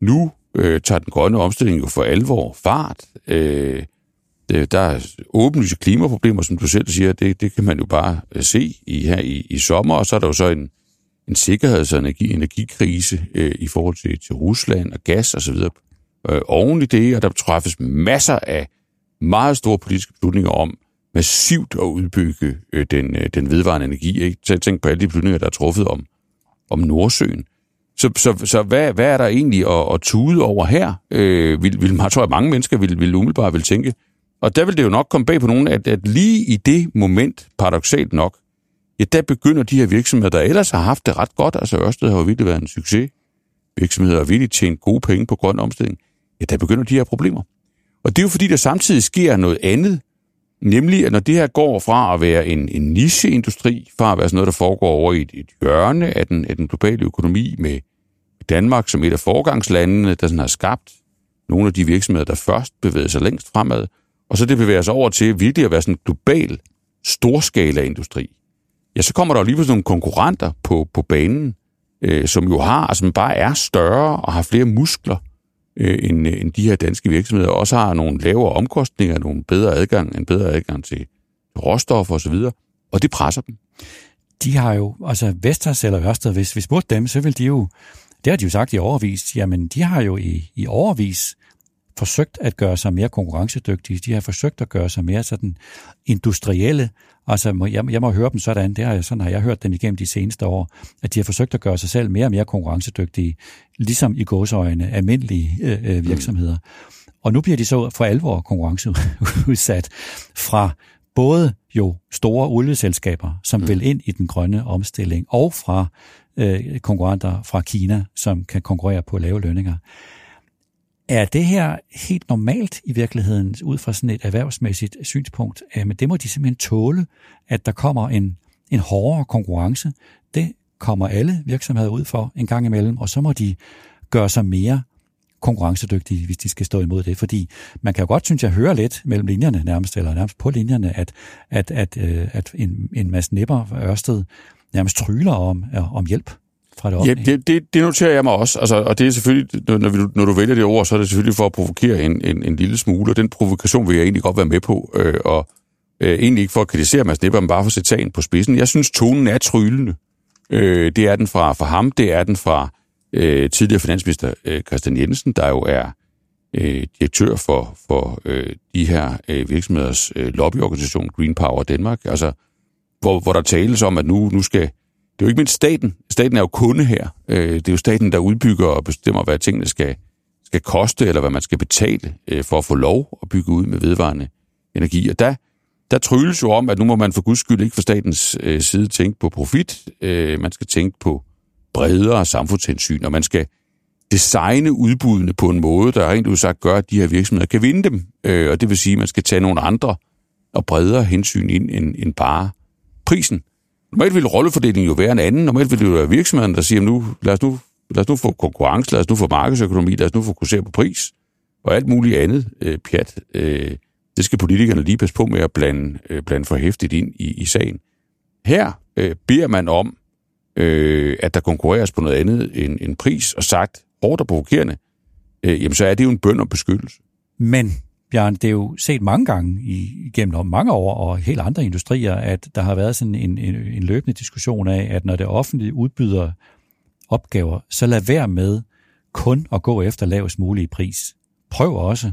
nu øh, tager den grønne omstilling jo for alvor fart. Øh, Øh, der er åbenlyse klimaproblemer, som du selv siger, det, det kan man jo bare øh, se i, her i, i sommer, og så er der jo så en, en sikkerheds- og energi, energikrise øh, i forhold til, til Rusland og gas osv. Øh, oven i det, og der træffes masser af meget store politiske beslutninger om massivt at udbygge øh, den, øh, den vedvarende energi. Ikke? Tænk på alle de beslutninger, der er truffet om, om Nordsøen. Så, så, så hvad, hvad er der egentlig at, at tude over her? Øh, vil, vil, jeg tror, at mange mennesker vil, vil umiddelbart vil tænke, og der vil det jo nok komme bag på nogen, at, at lige i det moment, paradoxalt nok, ja, der begynder de her virksomheder, der ellers har haft det ret godt, altså Ørsted har jo virkelig været en succes, virksomheder har virkelig tjent gode penge på grøn omstilling, ja, der begynder de her problemer. Og det er jo fordi, der samtidig sker noget andet, nemlig at når det her går fra at være en, en nicheindustri, fra at være sådan noget, der foregår over i et, et hjørne af den, af den globale økonomi med Danmark som et af forgangslandene, der sådan har skabt nogle af de virksomheder, der først bevægede sig længst fremad, og så det bevæger sig over til virkelig at være sådan en global, storskala industri, ja, så kommer der jo lige nogle konkurrenter på, på banen, øh, som jo har, altså bare er større og har flere muskler øh, end, øh, end de her danske virksomheder, også har nogle lavere omkostninger, nogle bedre adgang, en bedre adgang til råstoffer osv., og det presser dem. De har jo, altså Vestas eller Ørsted, hvis vi spurgte dem, så vil de jo, det har de jo sagt i overvis, jamen de har jo i, i overvis forsøgt at gøre sig mere konkurrencedygtige. De har forsøgt at gøre sig mere sådan industrielle. Altså, jeg, jeg må høre dem sådan, det har jeg, sådan har jeg hørt dem igennem de seneste år, at de har forsøgt at gøre sig selv mere og mere konkurrencedygtige, ligesom i gåsøjne almindelige øh, øh, virksomheder. Mm. Og nu bliver de så for alvor konkurrenceudsat fra både jo store olieselskaber, som mm. vil ind i den grønne omstilling, og fra øh, konkurrenter fra Kina, som kan konkurrere på lave lønninger. Er det her helt normalt i virkeligheden, ud fra sådan et erhvervsmæssigt synspunkt? Men det må de simpelthen tåle, at der kommer en, en hårdere konkurrence. Det kommer alle virksomheder ud for en gang imellem, og så må de gøre sig mere konkurrencedygtige, hvis de skal stå imod det. Fordi man kan jo godt, synes jeg, høre lidt mellem linjerne nærmest, eller nærmest på linjerne, at, at, at, øh, at en, en masse nipper Ørsted nærmest tryller om, om hjælp fra det offentlige? Ja, det, det, det noterer jeg mig også. Altså, og det er selvfølgelig, når, vi, når du vælger det ord, så er det selvfølgelig for at provokere en, en, en lille smule, og den provokation vil jeg egentlig godt være med på. Øh, og øh, egentlig ikke for at kritisere Mads Nipper, men bare for at sætte sagen på spidsen. Jeg synes, tonen er tryllende. Øh, det er den fra, fra ham, det er den fra øh, tidligere finansminister øh, Christian Jensen, der jo er øh, direktør for, for øh, de her øh, virksomheders øh, lobbyorganisation Green Power Danmark, altså hvor, hvor der tales om, at nu, nu skal det er jo ikke mindst staten. Staten er jo kunde her. Øh, det er jo staten, der udbygger og bestemmer, hvad tingene skal, skal koste, eller hvad man skal betale øh, for at få lov at bygge ud med vedvarende energi. Og der, der trylles jo om, at nu må man for guds skyld ikke fra statens øh, side tænke på profit. Øh, man skal tænke på bredere samfundshensyn, og man skal designe udbudene på en måde, der rent udsagt gør, at de her virksomheder kan vinde dem. Øh, og det vil sige, at man skal tage nogle andre og bredere hensyn ind end, end bare prisen. Normalt vil rollefordelingen jo være en anden. Normalt vil det jo være virksomheden, der siger, nu, lad, os nu, lad os nu få konkurrence, lad os nu få markedsøkonomi, lad os nu fokusere på pris og alt muligt andet øh, pjat. Øh, det skal politikerne lige passe på med at blande, øh, blande for hæftigt ind i, i sagen. Her øh, beder man om, øh, at der konkurreres på noget andet end, end pris, og sagt hårdt og provokerende, øh, jamen så er det jo en bøn om beskyttelse. Men Bjørn, det er jo set mange gange i, gennem mange år og helt andre industrier, at der har været sådan en, en, en løbende diskussion af, at når det offentlige udbyder opgaver, så lad være med kun at gå efter lavest mulige pris. Prøv også,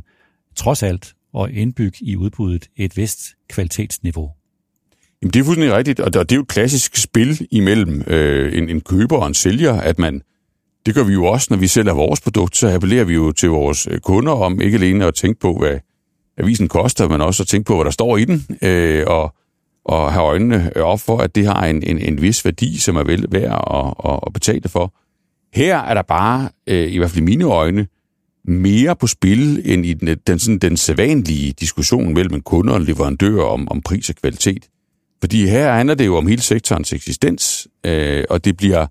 trods alt, at indbygge i udbuddet et vist kvalitetsniveau. Jamen, det er fuldstændig rigtigt, og det er jo et klassisk spil imellem øh, en, en køber og en sælger, at man, det gør vi jo også, når vi sælger vores produkt, så appellerer vi jo til vores øh, kunder om ikke alene at tænke på, hvad avisen koster, men også at tænke på, hvad der står i den, øh, og, og have øjnene øh, op for, at det har en, en, en vis værdi, som er vel værd at, at, at betale for. Her er der bare, øh, i hvert fald i mine øjne, mere på spil end i den, den, sådan, den sædvanlige diskussion mellem kunder og leverandører om, om pris og kvalitet. Fordi her handler det jo om hele sektorens eksistens, øh, og det bliver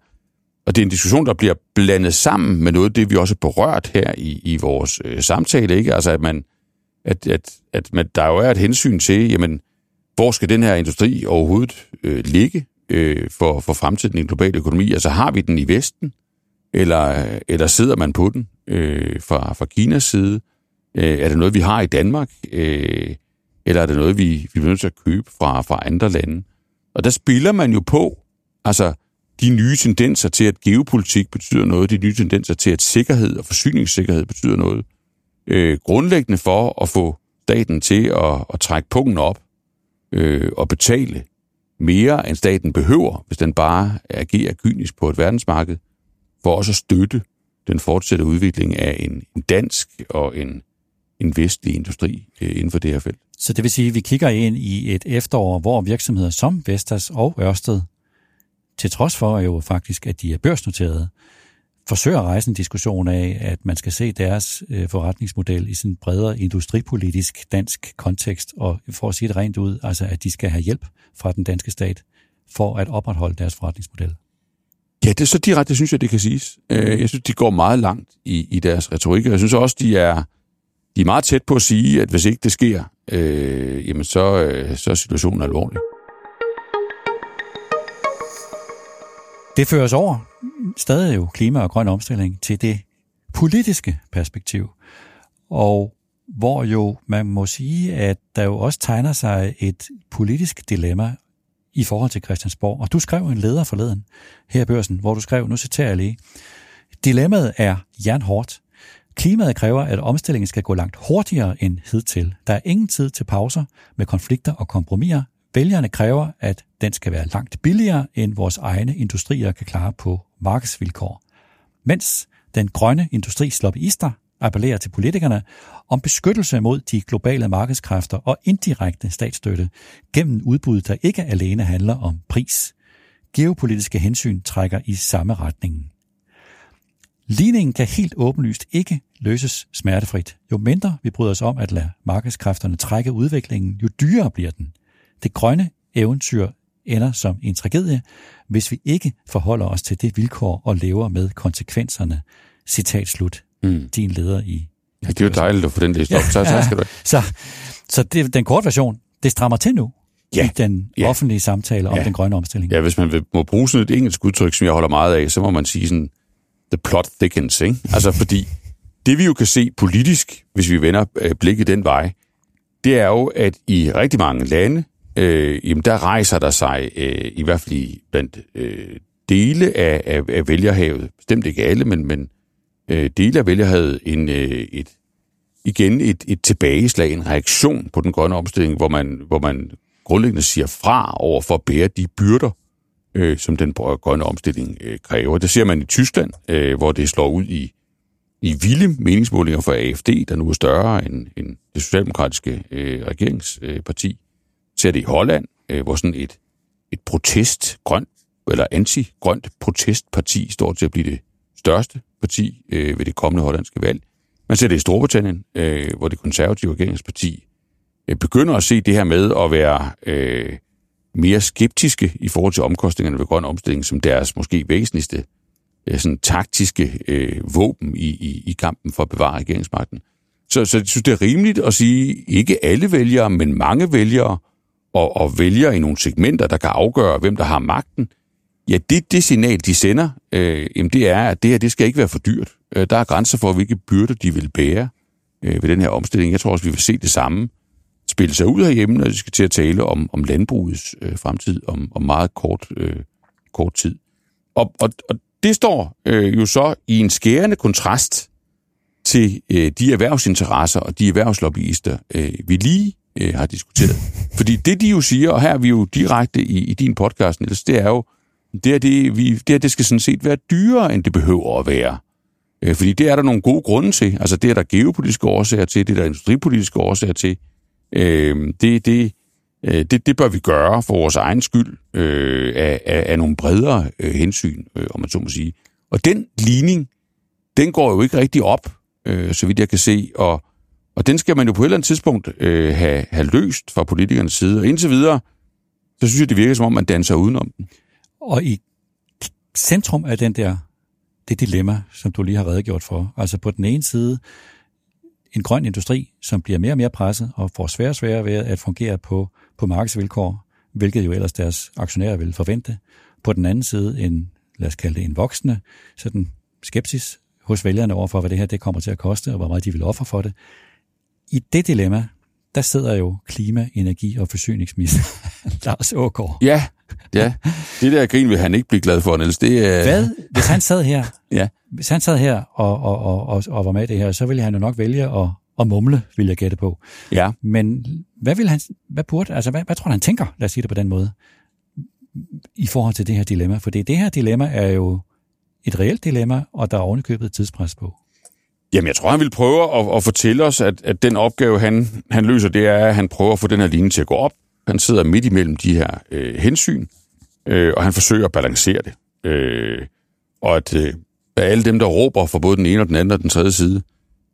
og det er en diskussion, der bliver blandet sammen med noget af det, vi også har berørt her i, i vores øh, samtale. Ikke? Altså, at, man, at, at, at man, der jo er et hensyn til, jamen, hvor skal den her industri overhovedet øh, ligge øh, for, for fremtiden i den globale økonomi? Altså, har vi den i Vesten, eller, eller sidder man på den øh, fra, fra Kinas side? Øh, er det noget, vi har i Danmark? Øh, eller er det noget, vi, vi bliver nødt til at købe fra, fra andre lande? Og der spiller man jo på, altså de nye tendenser til, at geopolitik betyder noget, de nye tendenser til, at sikkerhed og forsyningssikkerhed betyder noget. Øh, grundlæggende for at få staten til at, at trække punkten op øh, og betale mere, end staten behøver, hvis den bare agerer kynisk på et verdensmarked, for også at støtte den fortsatte udvikling af en, en dansk og en, en vestlig industri øh, inden for det her felt. Så det vil sige, at vi kigger ind i et efterår, hvor virksomheder som Vestas og Ørsted, til trods for jo faktisk, at de er børsnoterede, forsøger at rejse en diskussion af, at man skal se deres øh, forretningsmodel i sådan en bredere industripolitisk dansk kontekst, og for at sige det rent ud, altså at de skal have hjælp fra den danske stat for at opretholde deres forretningsmodel. Ja, det er så direkte, synes jeg, det kan siges. Øh, jeg synes, de går meget langt i, i deres retorik, og jeg synes også, de er, de er meget tæt på at sige, at hvis ikke det sker, øh, jamen så, øh, så er situationen alvorlig. Det føres over stadig jo klima- og grøn omstilling til det politiske perspektiv. Og hvor jo man må sige, at der jo også tegner sig et politisk dilemma i forhold til Christiansborg. Og du skrev en leder forleden her i børsen, hvor du skrev, nu citerer jeg lige, Dilemmaet er jernhårdt. Klimaet kræver, at omstillingen skal gå langt hurtigere end hidtil. Der er ingen tid til pauser med konflikter og kompromiser. Vælgerne kræver, at den skal være langt billigere, end vores egne industrier kan klare på markedsvilkår. Mens den grønne industris lobbyister appellerer til politikerne om beskyttelse mod de globale markedskræfter og indirekte statsstøtte gennem udbud, der ikke alene handler om pris. Geopolitiske hensyn trækker i samme retning. Ligningen kan helt åbenlyst ikke løses smertefrit. Jo mindre vi bryder os om at lade markedskræfterne trække udviklingen, jo dyrere bliver den. Det grønne eventyr ender som en tragedie, hvis vi ikke forholder os til det vilkår og lever med konsekvenserne. Citat slut. Mm. Din leder i... Ja, det er jo dejligt at få den læst op. Så, så, skal du... så, så det, den korte version, det strammer til nu ja. i den ja. offentlige samtale om ja. den grønne omstilling. Ja, hvis man vil, må bruge sådan et engelsk udtryk, som jeg holder meget af, så må man sige sådan, the plot thickens, ikke? Altså fordi det vi jo kan se politisk, hvis vi vender øh, blikket den vej, det er jo, at i rigtig mange lande, øh, jamen der rejser der sig, øh, i hvert fald i, blandt øh, dele af, af, af vælgerhavet, bestemt ikke alle, men, men øh, dele af vælgerhavet, en, øh, et, igen et, et tilbageslag, en reaktion på den grønne omstilling, hvor man, hvor man grundlæggende siger fra over for at bære de byrder, øh, som den grønne omstilling øh, kræver. Det ser man i Tyskland, øh, hvor det slår ud i, i vilde meningsmålinger for AFD, der nu er større end, end det socialdemokratiske øh, regeringsparti ser det i Holland, øh, hvor sådan et, et protest, grønt eller anti-grønt protestparti står til at blive det største parti øh, ved det kommende hollandske valg. Man ser det i Storbritannien, øh, hvor det konservative regeringsparti øh, begynder at se det her med at være øh, mere skeptiske i forhold til omkostningerne ved grøn omstilling som deres måske væsentligste øh, sådan taktiske øh, våben i, i, i kampen for at bevare regeringsmagten. Så, så jeg synes, det er rimeligt at sige, ikke alle vælgere, men mange vælgere, og, og vælger i nogle segmenter, der kan afgøre, hvem der har magten, ja, det, det signal, de sender, øh, jamen det er, at det her, det skal ikke være for dyrt. Øh, der er grænser for, hvilke byrder de vil bære øh, ved den her omstilling. Jeg tror også, vi vil se det samme spille sig ud herhjemme, når vi skal til at tale om, om landbrugets øh, fremtid om, om meget kort, øh, kort tid. Og, og, og det står øh, jo så i en skærende kontrast til øh, de erhvervsinteresser og de erhvervslobbyister, øh, vi lige øh, har diskuteret. Fordi det, de jo siger, og her er vi jo direkte i, i din podcast, Niels, det er jo, det er det, vi, det, er, det skal sådan set være dyrere, end det behøver at være. Øh, fordi det er der nogle gode grunde til. Altså det er der geopolitiske årsager til, det er der industripolitiske årsager til. Øh, det, det, øh, det, det bør vi gøre for vores egen skyld øh, af, af, af nogle bredere øh, hensyn, øh, om man så må sige. Og den ligning, den går jo ikke rigtig op, øh, så vidt jeg kan se, og, og den skal man jo på et eller andet tidspunkt øh, have, have løst fra politikernes side. Og indtil videre, så synes jeg, det virker som om, man danser udenom den. Og i centrum af den der, det dilemma, som du lige har redegjort for, altså på den ene side, en grøn industri, som bliver mere og mere presset og får sværere og sværere ved at fungere på, på markedsvilkår, hvilket jo ellers deres aktionærer vil forvente. På den anden side en, lad os kalde det en voksende sådan skepsis hos vælgerne overfor, hvad det her det kommer til at koste, og hvor meget de vil ofre for det. I det dilemma, der sidder jo klima, energi og forsyningsminister Lars Ågaard. Ja, ja. Det der grin vil han ikke blive glad for, Niels. Det er... Hvad? Hvis han sad her, ja. hvis han sad her og, og, og, og, og var med i det her, så ville han jo nok vælge at, at mumle, vil jeg gætte på. Ja. Men hvad vil han, hvad burde, altså hvad, hvad tror han tænker, lad os sige det på den måde, i forhold til det her dilemma? For det her dilemma er jo et reelt dilemma, og der er ovenikøbet tidspres på. Jamen, jeg tror, han vil prøve at, at fortælle os, at, at den opgave, han, han løser, det er, at han prøver at få den her linje til at gå op. Han sidder midt imellem de her øh, hensyn, øh, og han forsøger at balancere det. Øh, og at øh, alle dem, der råber for både den ene og den anden og den tredje side,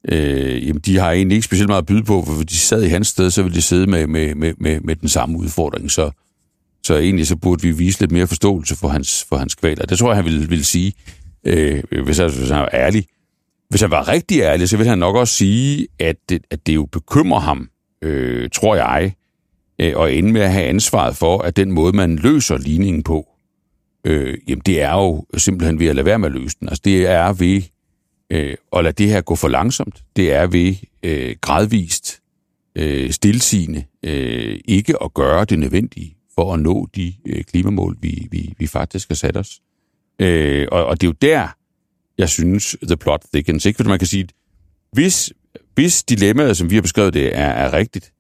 øh, jamen, de har egentlig ikke specielt meget at byde på, for hvis de sad i hans sted, så ville de sidde med, med, med, med, med den samme udfordring. Så, så egentlig så burde vi vise lidt mere forståelse for hans, for hans kvaler. Det tror jeg, han ville, ville sige, øh, hvis, han, hvis han er ærlig. Hvis han var rigtig ærlig, så vil han nok også sige, at det, at det jo bekymrer ham, øh, tror jeg, øh, og ende med at have ansvaret for, at den måde, man løser ligningen på, øh, jamen det er jo simpelthen ved at lade være med at løse den. Altså det er ved øh, at lade det her gå for langsomt. Det er ved øh, gradvist, øh, stilsigende, øh, ikke at gøre det nødvendige for at nå de øh, klimamål, vi, vi, vi faktisk har sat os. Øh, og, og det er jo der, jeg synes, the plot thickens. Ikke? Fordi man kan sige, hvis, hvis dilemmaet, som vi har beskrevet det, er, er rigtigt,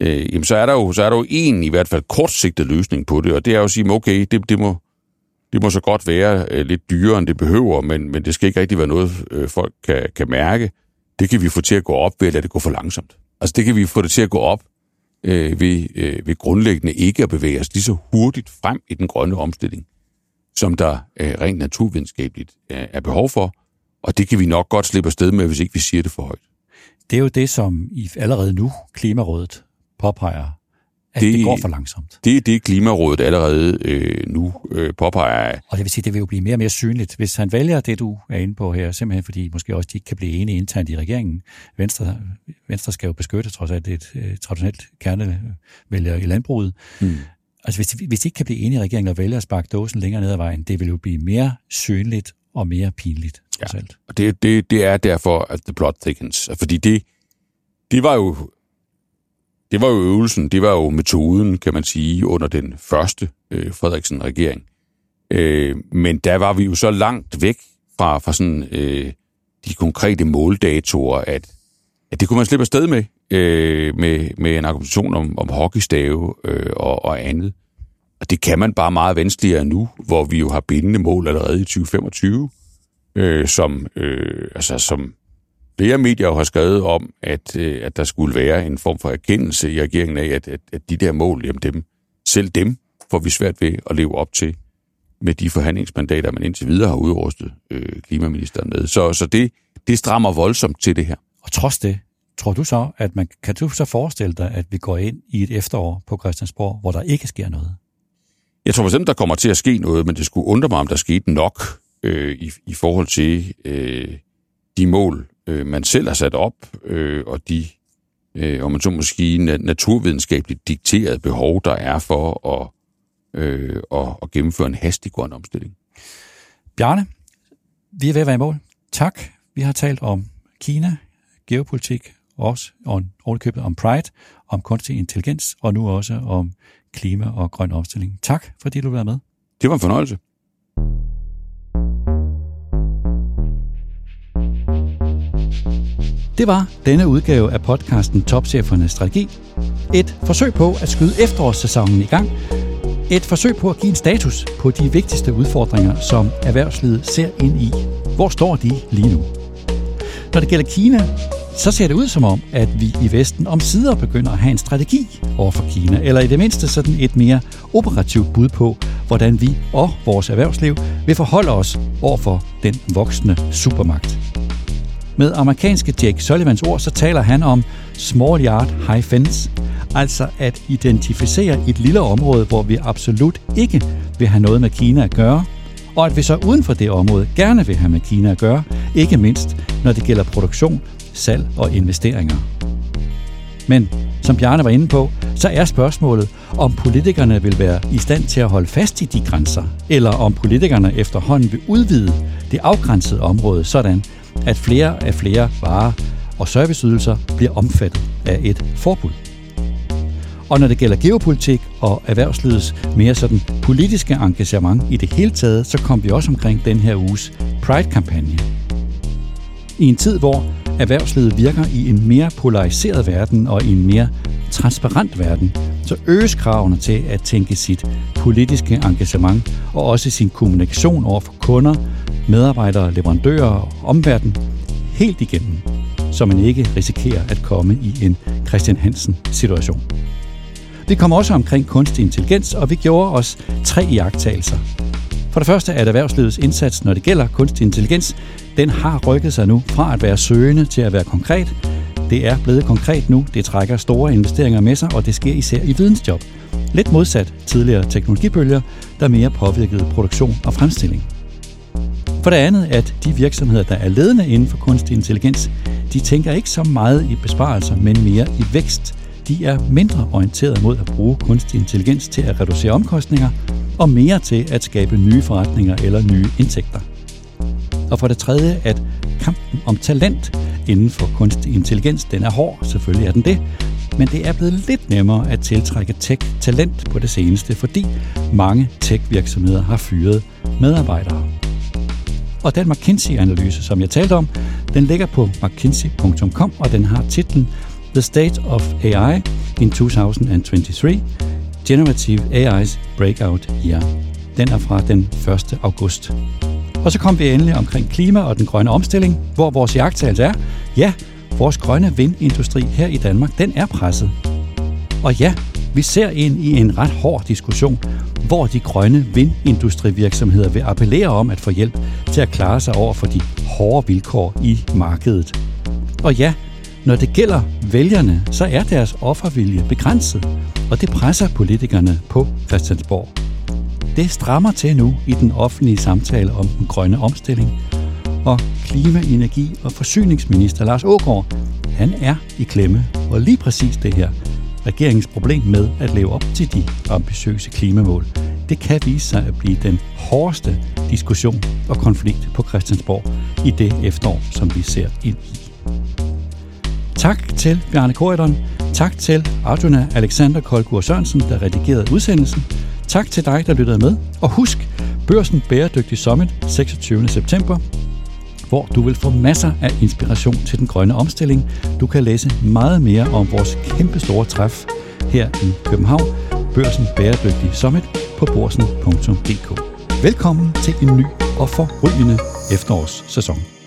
øh, jamen så er der jo så er der jo en i hvert fald kortsigtet løsning på det, og det er jo at sige, okay, det, det, må, det må så godt være øh, lidt dyrere, end det behøver, men, men det skal ikke rigtig være noget, øh, folk kan, kan mærke. Det kan vi få til at gå op ved at lade det gå for langsomt. Altså det kan vi få det til at gå op øh, ved, øh, ved grundlæggende ikke at bevæge os lige så hurtigt frem i den grønne omstilling, som der øh, rent naturvidenskabeligt øh, er behov for, og det kan vi nok godt slippe afsted med, hvis ikke vi siger det for højt. Det er jo det, som I allerede nu Klimarådet påpeger, at det, det går for langsomt. Det er det, Klimarådet allerede øh, nu øh, påpeger. Og det vil sige, det vil jo blive mere og mere synligt, hvis han vælger det, du er inde på her, simpelthen fordi måske også de ikke kan blive enige internt i regeringen. Venstre, Venstre skal jo beskytte, trods alt, et øh, traditionelt kernevælger i landbruget. Mm. Altså hvis de, hvis de ikke kan blive enige i regeringen og vælge at sparke dåsen længere ned ad vejen, det vil jo blive mere synligt og mere pinligt, ja. alt. Og det, det, det er derfor, at the plot thickens. Fordi det, det var jo det var jo øvelsen, det var jo metoden, kan man sige, under den første øh, Frederiksen-regering. Øh, men der var vi jo så langt væk fra, fra sådan, øh, de konkrete måldatorer, at, at det kunne man slippe afsted med, øh, med, med en argumentation om, om hockeystave øh, og, og andet. Og det kan man bare meget vanskeligere nu, hvor vi jo har bindende mål allerede i 2025, øh, som, øh, altså, som flere medier har skrevet om, at, øh, at der skulle være en form for erkendelse i regeringen af, at, at, at de der mål, jamen dem, selv dem får vi svært ved at leve op til med de forhandlingsmandater, man indtil videre har udrustet øh, klimaministeren med. Så, så det, det strammer voldsomt til det her. Og trods det, tror du så, at man kan du så forestille dig, at vi går ind i et efterår på Christiansborg, hvor der ikke sker noget? Jeg tror bestemt, der kommer til at ske noget, men det skulle undre mig, om der skete nok øh, i, i forhold til øh, de mål, øh, man selv har sat op, øh, og de, øh, om man så måske, naturvidenskabeligt dikterede behov, der er for at, øh, at, at gennemføre en hastig grøn omstilling. Bjarne, vi er ved at være i mål. Tak. Vi har talt om Kina, geopolitik, også om, købet om Pride, om kunstig intelligens, og nu også om klima og grøn omstilling. Tak, fordi du var med. Det var en fornøjelse. Det var denne udgave af podcasten Topchefernes Strategi. Et forsøg på at skyde efterårssæsonen i gang. Et forsøg på at give en status på de vigtigste udfordringer, som erhvervslivet ser ind i. Hvor står de lige nu? Når det gælder Kina, så ser det ud som om, at vi i Vesten om sider begynder at have en strategi over for Kina, eller i det mindste sådan et mere operativt bud på, hvordan vi og vores erhvervsliv vil forholde os over for den voksende supermagt. Med amerikanske Jake Sullivans ord, så taler han om small yard high fence, altså at identificere et lille område, hvor vi absolut ikke vil have noget med Kina at gøre, og at vi så uden for det område gerne vil have med Kina at gøre, ikke mindst når det gælder produktion, salg og investeringer. Men som Bjarne var inde på, så er spørgsmålet, om politikerne vil være i stand til at holde fast i de grænser, eller om politikerne efterhånden vil udvide det afgrænsede område sådan, at flere af flere varer og serviceydelser bliver omfattet af et forbud. Og når det gælder geopolitik og erhvervslivets mere sådan politiske engagement i det hele taget, så kom vi også omkring den her uges Pride-kampagne. I en tid, hvor erhvervslivet virker i en mere polariseret verden og i en mere transparent verden, så øges kravene til at tænke sit politiske engagement og også sin kommunikation over for kunder, medarbejdere, leverandører og omverden helt igennem, så man ikke risikerer at komme i en Christian Hansen-situation. Vi kom også omkring kunstig intelligens, og vi gjorde os tre iagttagelser. For det første er erhvervslivets indsats, når det gælder kunstig intelligens, den har rykket sig nu fra at være søgende til at være konkret. Det er blevet konkret nu, det trækker store investeringer med sig, og det sker især i vidensjob. Lidt modsat tidligere teknologibølger, der mere påvirkede produktion og fremstilling. For det andet, at de virksomheder, der er ledende inden for kunstig intelligens, de tænker ikke så meget i besparelser, men mere i vækst. De er mindre orienteret mod at bruge kunstig intelligens til at reducere omkostninger, og mere til at skabe nye forretninger eller nye indtægter. Og for det tredje, at kampen om talent inden for kunstig intelligens, den er hård, selvfølgelig er den det, men det er blevet lidt nemmere at tiltrække tech-talent på det seneste, fordi mange tech-virksomheder har fyret medarbejdere. Og den McKinsey-analyse, som jeg talte om, den ligger på mckinsey.com, og den har titlen The State of AI in 2023, Generative AI's Breakout Year. Den er fra den 1. august. Og så kom vi endelig omkring klima og den grønne omstilling, hvor vores jagttagelse er, ja, vores grønne vindindustri her i Danmark, den er presset. Og ja, vi ser ind i en ret hård diskussion, hvor de grønne vindindustrivirksomheder vil appellere om at få hjælp til at klare sig over for de hårde vilkår i markedet. Og ja, når det gælder vælgerne, så er deres offervilje begrænset, og det presser politikerne på Christiansborg. Det strammer til nu i den offentlige samtale om den grønne omstilling, og klima-, energi- og forsyningsminister Lars Ågaard, han er i klemme, og lige præcis det her, regeringens problem med at leve op til de ambitiøse klimamål, det kan vise sig at blive den hårdeste diskussion og konflikt på Christiansborg i det efterår, som vi ser ind i. Tak til Bjarne Korydon. Tak til Arjuna Alexander Koldgur Sørensen, der redigerede udsendelsen. Tak til dig, der lyttede med. Og husk, Børsen Bæredygtig Summit 26. september, hvor du vil få masser af inspiration til den grønne omstilling. Du kan læse meget mere om vores kæmpe store træf her i København, Børsen Bæredygtig Summit på borsen.dk. Velkommen til en ny og forrygende efterårssæson.